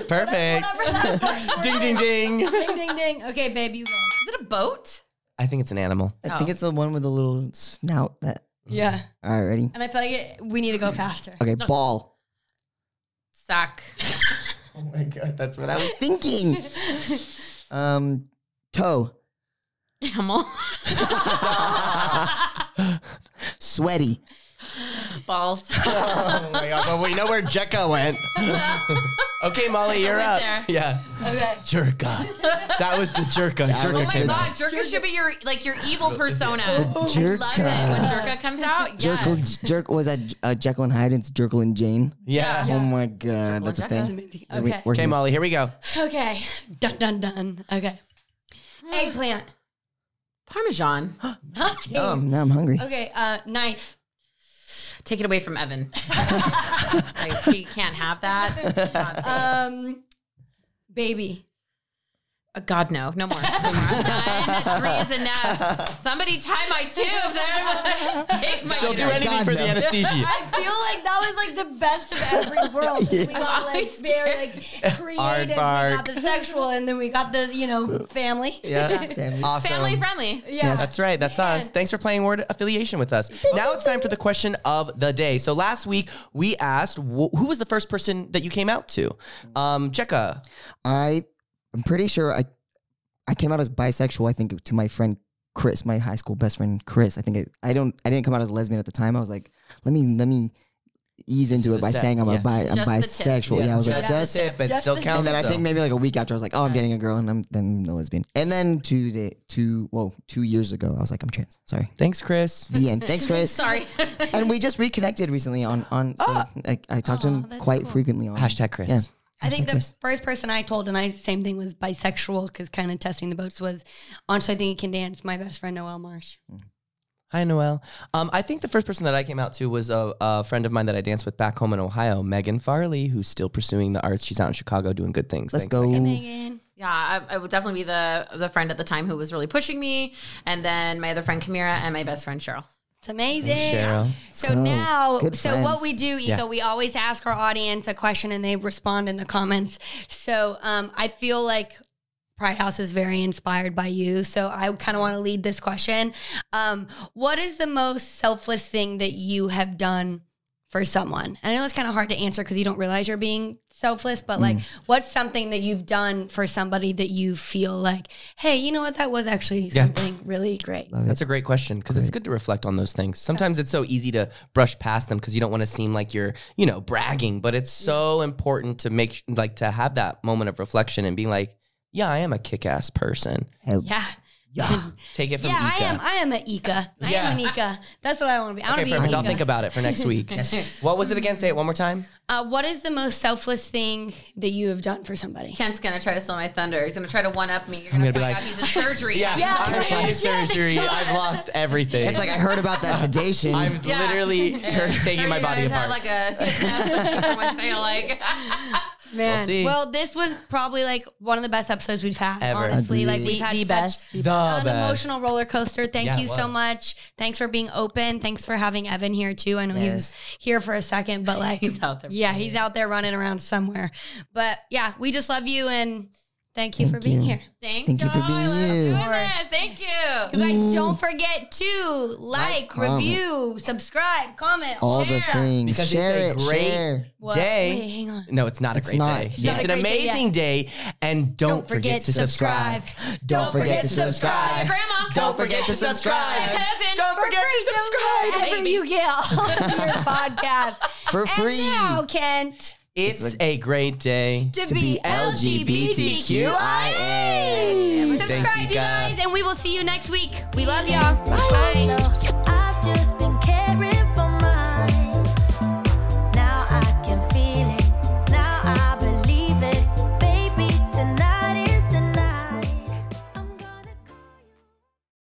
Perfect. Whatever that was. ding, ding, ding. ding, ding, ding. Okay, babe, you go. Is it a boat? I think it's an animal. I think Oh. it's the one with the little snout. That. Yeah. All right, ready? And I feel like it, we need to go faster. Okay, ball. Sack. Oh my god, that's what I was thinking. um, Toe. Camel. Sweaty. Balls. oh my god! Well, we know where Jekka went. okay, Molly, you're up. there. Yeah. Okay. Jerka. That was the jerka. That jerka Oh my came the- out. god, Jerka should be your like your evil persona. The I love it when Jerka. Jerka comes out. Jerkle, jerk was that uh, Jekyll and Hyde? It's Jerkle and Jane. Yeah. Yeah. Oh my god, that's a thing. Amazing. Are we- Okay. we're Okay, here. Molly, here we go. Okay. Dun dun dun. Okay. Eggplant. Parmesan. Okay. Um, now I'm hungry. Okay. Uh, knife. Take it away from Evan. like, he can't have that. Um, baby. Uh, God no, no more. No more. I'm done. Three is enough. Somebody tie my tubes. I don't want to take my She'll do anything God, for the anesthesia. I feel like that was like the best of every world. We got like always very like creative. We got the sexual, and then we got the you know family. Yeah. Family. Awesome. Family friendly. Yeah. That's right. That's Man. us. Thanks for playing word affiliation with us. Now it's time for the question of the day. So last week we asked wh- who was the first person that you came out to? Um, Jekka. I I'm pretty sure I I came out as bisexual. I think to my friend Chris, my high school best friend Chris. I think it, I don't I didn't come out as a lesbian at the time. I was like, let me let me ease into the it by step, saying I'm yeah. a bi I'm Just the tip. bisexual. Yeah, I was like just just. the tip. but Just still the- counts. And then I think maybe like a week after I was like, oh, I'm dating a girl, and I'm then a lesbian. And then two day, two whoa two years ago, I was like, I'm trans. Sorry. Thanks, Chris. The end. Thanks, Chris. Sorry. And we just reconnected recently on on. So ah! I, I talked to him oh, quite cool. frequently on Hashtag Chris. Yeah. I think the first person I told, and I same thing was bisexual, because kind of testing the boats was honestly I think You can dance. My best friend Noel Marsh. Hi, Noel. Um, I think the first person that I came out to was a, a friend of mine that I danced with back home in Ohio, Megan Farley, who's still pursuing the arts. She's out in Chicago doing good things. Let's Thanks, go. Megan. Megan. Yeah, I, I would definitely be the the friend at the time who was really pushing me, and then my other friend Kamira and my best friend Cheryl. It's amazing. Cheryl. So Oh, now, good so what we do, Ika, Yeah. we always ask our audience a question and they respond in the comments. So um, I feel like Pride House is very inspired by you. So I kind of want to lead this question. Um, what is the most selfless thing that you have done for someone? And I know it's kind of hard to answer because you don't realize you're being selfless, but mm. like, what's something that you've done for somebody that you feel like, hey, you know what? That was actually Yeah. something really great. Love it. That's a great question because it's good to reflect on those things. Sometimes it's so easy to brush past them because you don't want to seem like you're, you know, bragging. But it's so important to make like to have that moment of reflection and being like, yeah, I am a kick-ass person. Hell Yeah. Yeah. Take it from yeah, Ika. I am. I am an Ika. I Yeah. am an Ika. That's what I want to be. I want Okay, to be perfect. an I'll think about it for next week. What was it again? Say it one more time. uh, what is the most selfless thing that you have done for somebody? Kent's gonna try to steal my thunder. He's gonna try to one up me. You're I'm gonna, gonna be find like- out he's in surgery. Yeah. I'm in surgery. I've lost everything. It's like I heard about that sedation. I'm Yeah. literally taking my body guys had apart. like a hypnosis for one day, like Man. see. Well, this was probably like one of the best episodes we've had. Ever. Honestly, like we've had the such best. the an best. emotional roller coaster. Thank Yeah, you so much. Thanks for being open. Thanks for having Evan here too. I know he was here for a second, but like He's out there. Yeah, he's out there running around somewhere. But yeah, we just love you and thank you Thank for being you. here. Thanks, Thank you for y'all. being I love you. doing Of course. this. Thank you. You guys Ooh. don't forget to like, comment. review, subscribe, comment, all share. the things. Because share it's a it. great share. What? day. Wait, hang on. No, it's not a It's great not. day. It's not It's a an great day amazing day. And don't, forget, to subscribe. Don't forget to subscribe. Grandma. Don't forget to subscribe. Your cousin. Don't For forget to free. subscribe. Wherever baby. you get all of your podcast. For free. And now, Kent, It's a great day. to, To be LGBTQIA. Subscribe, you guys, and we will see you next week. We love y'all. Bye.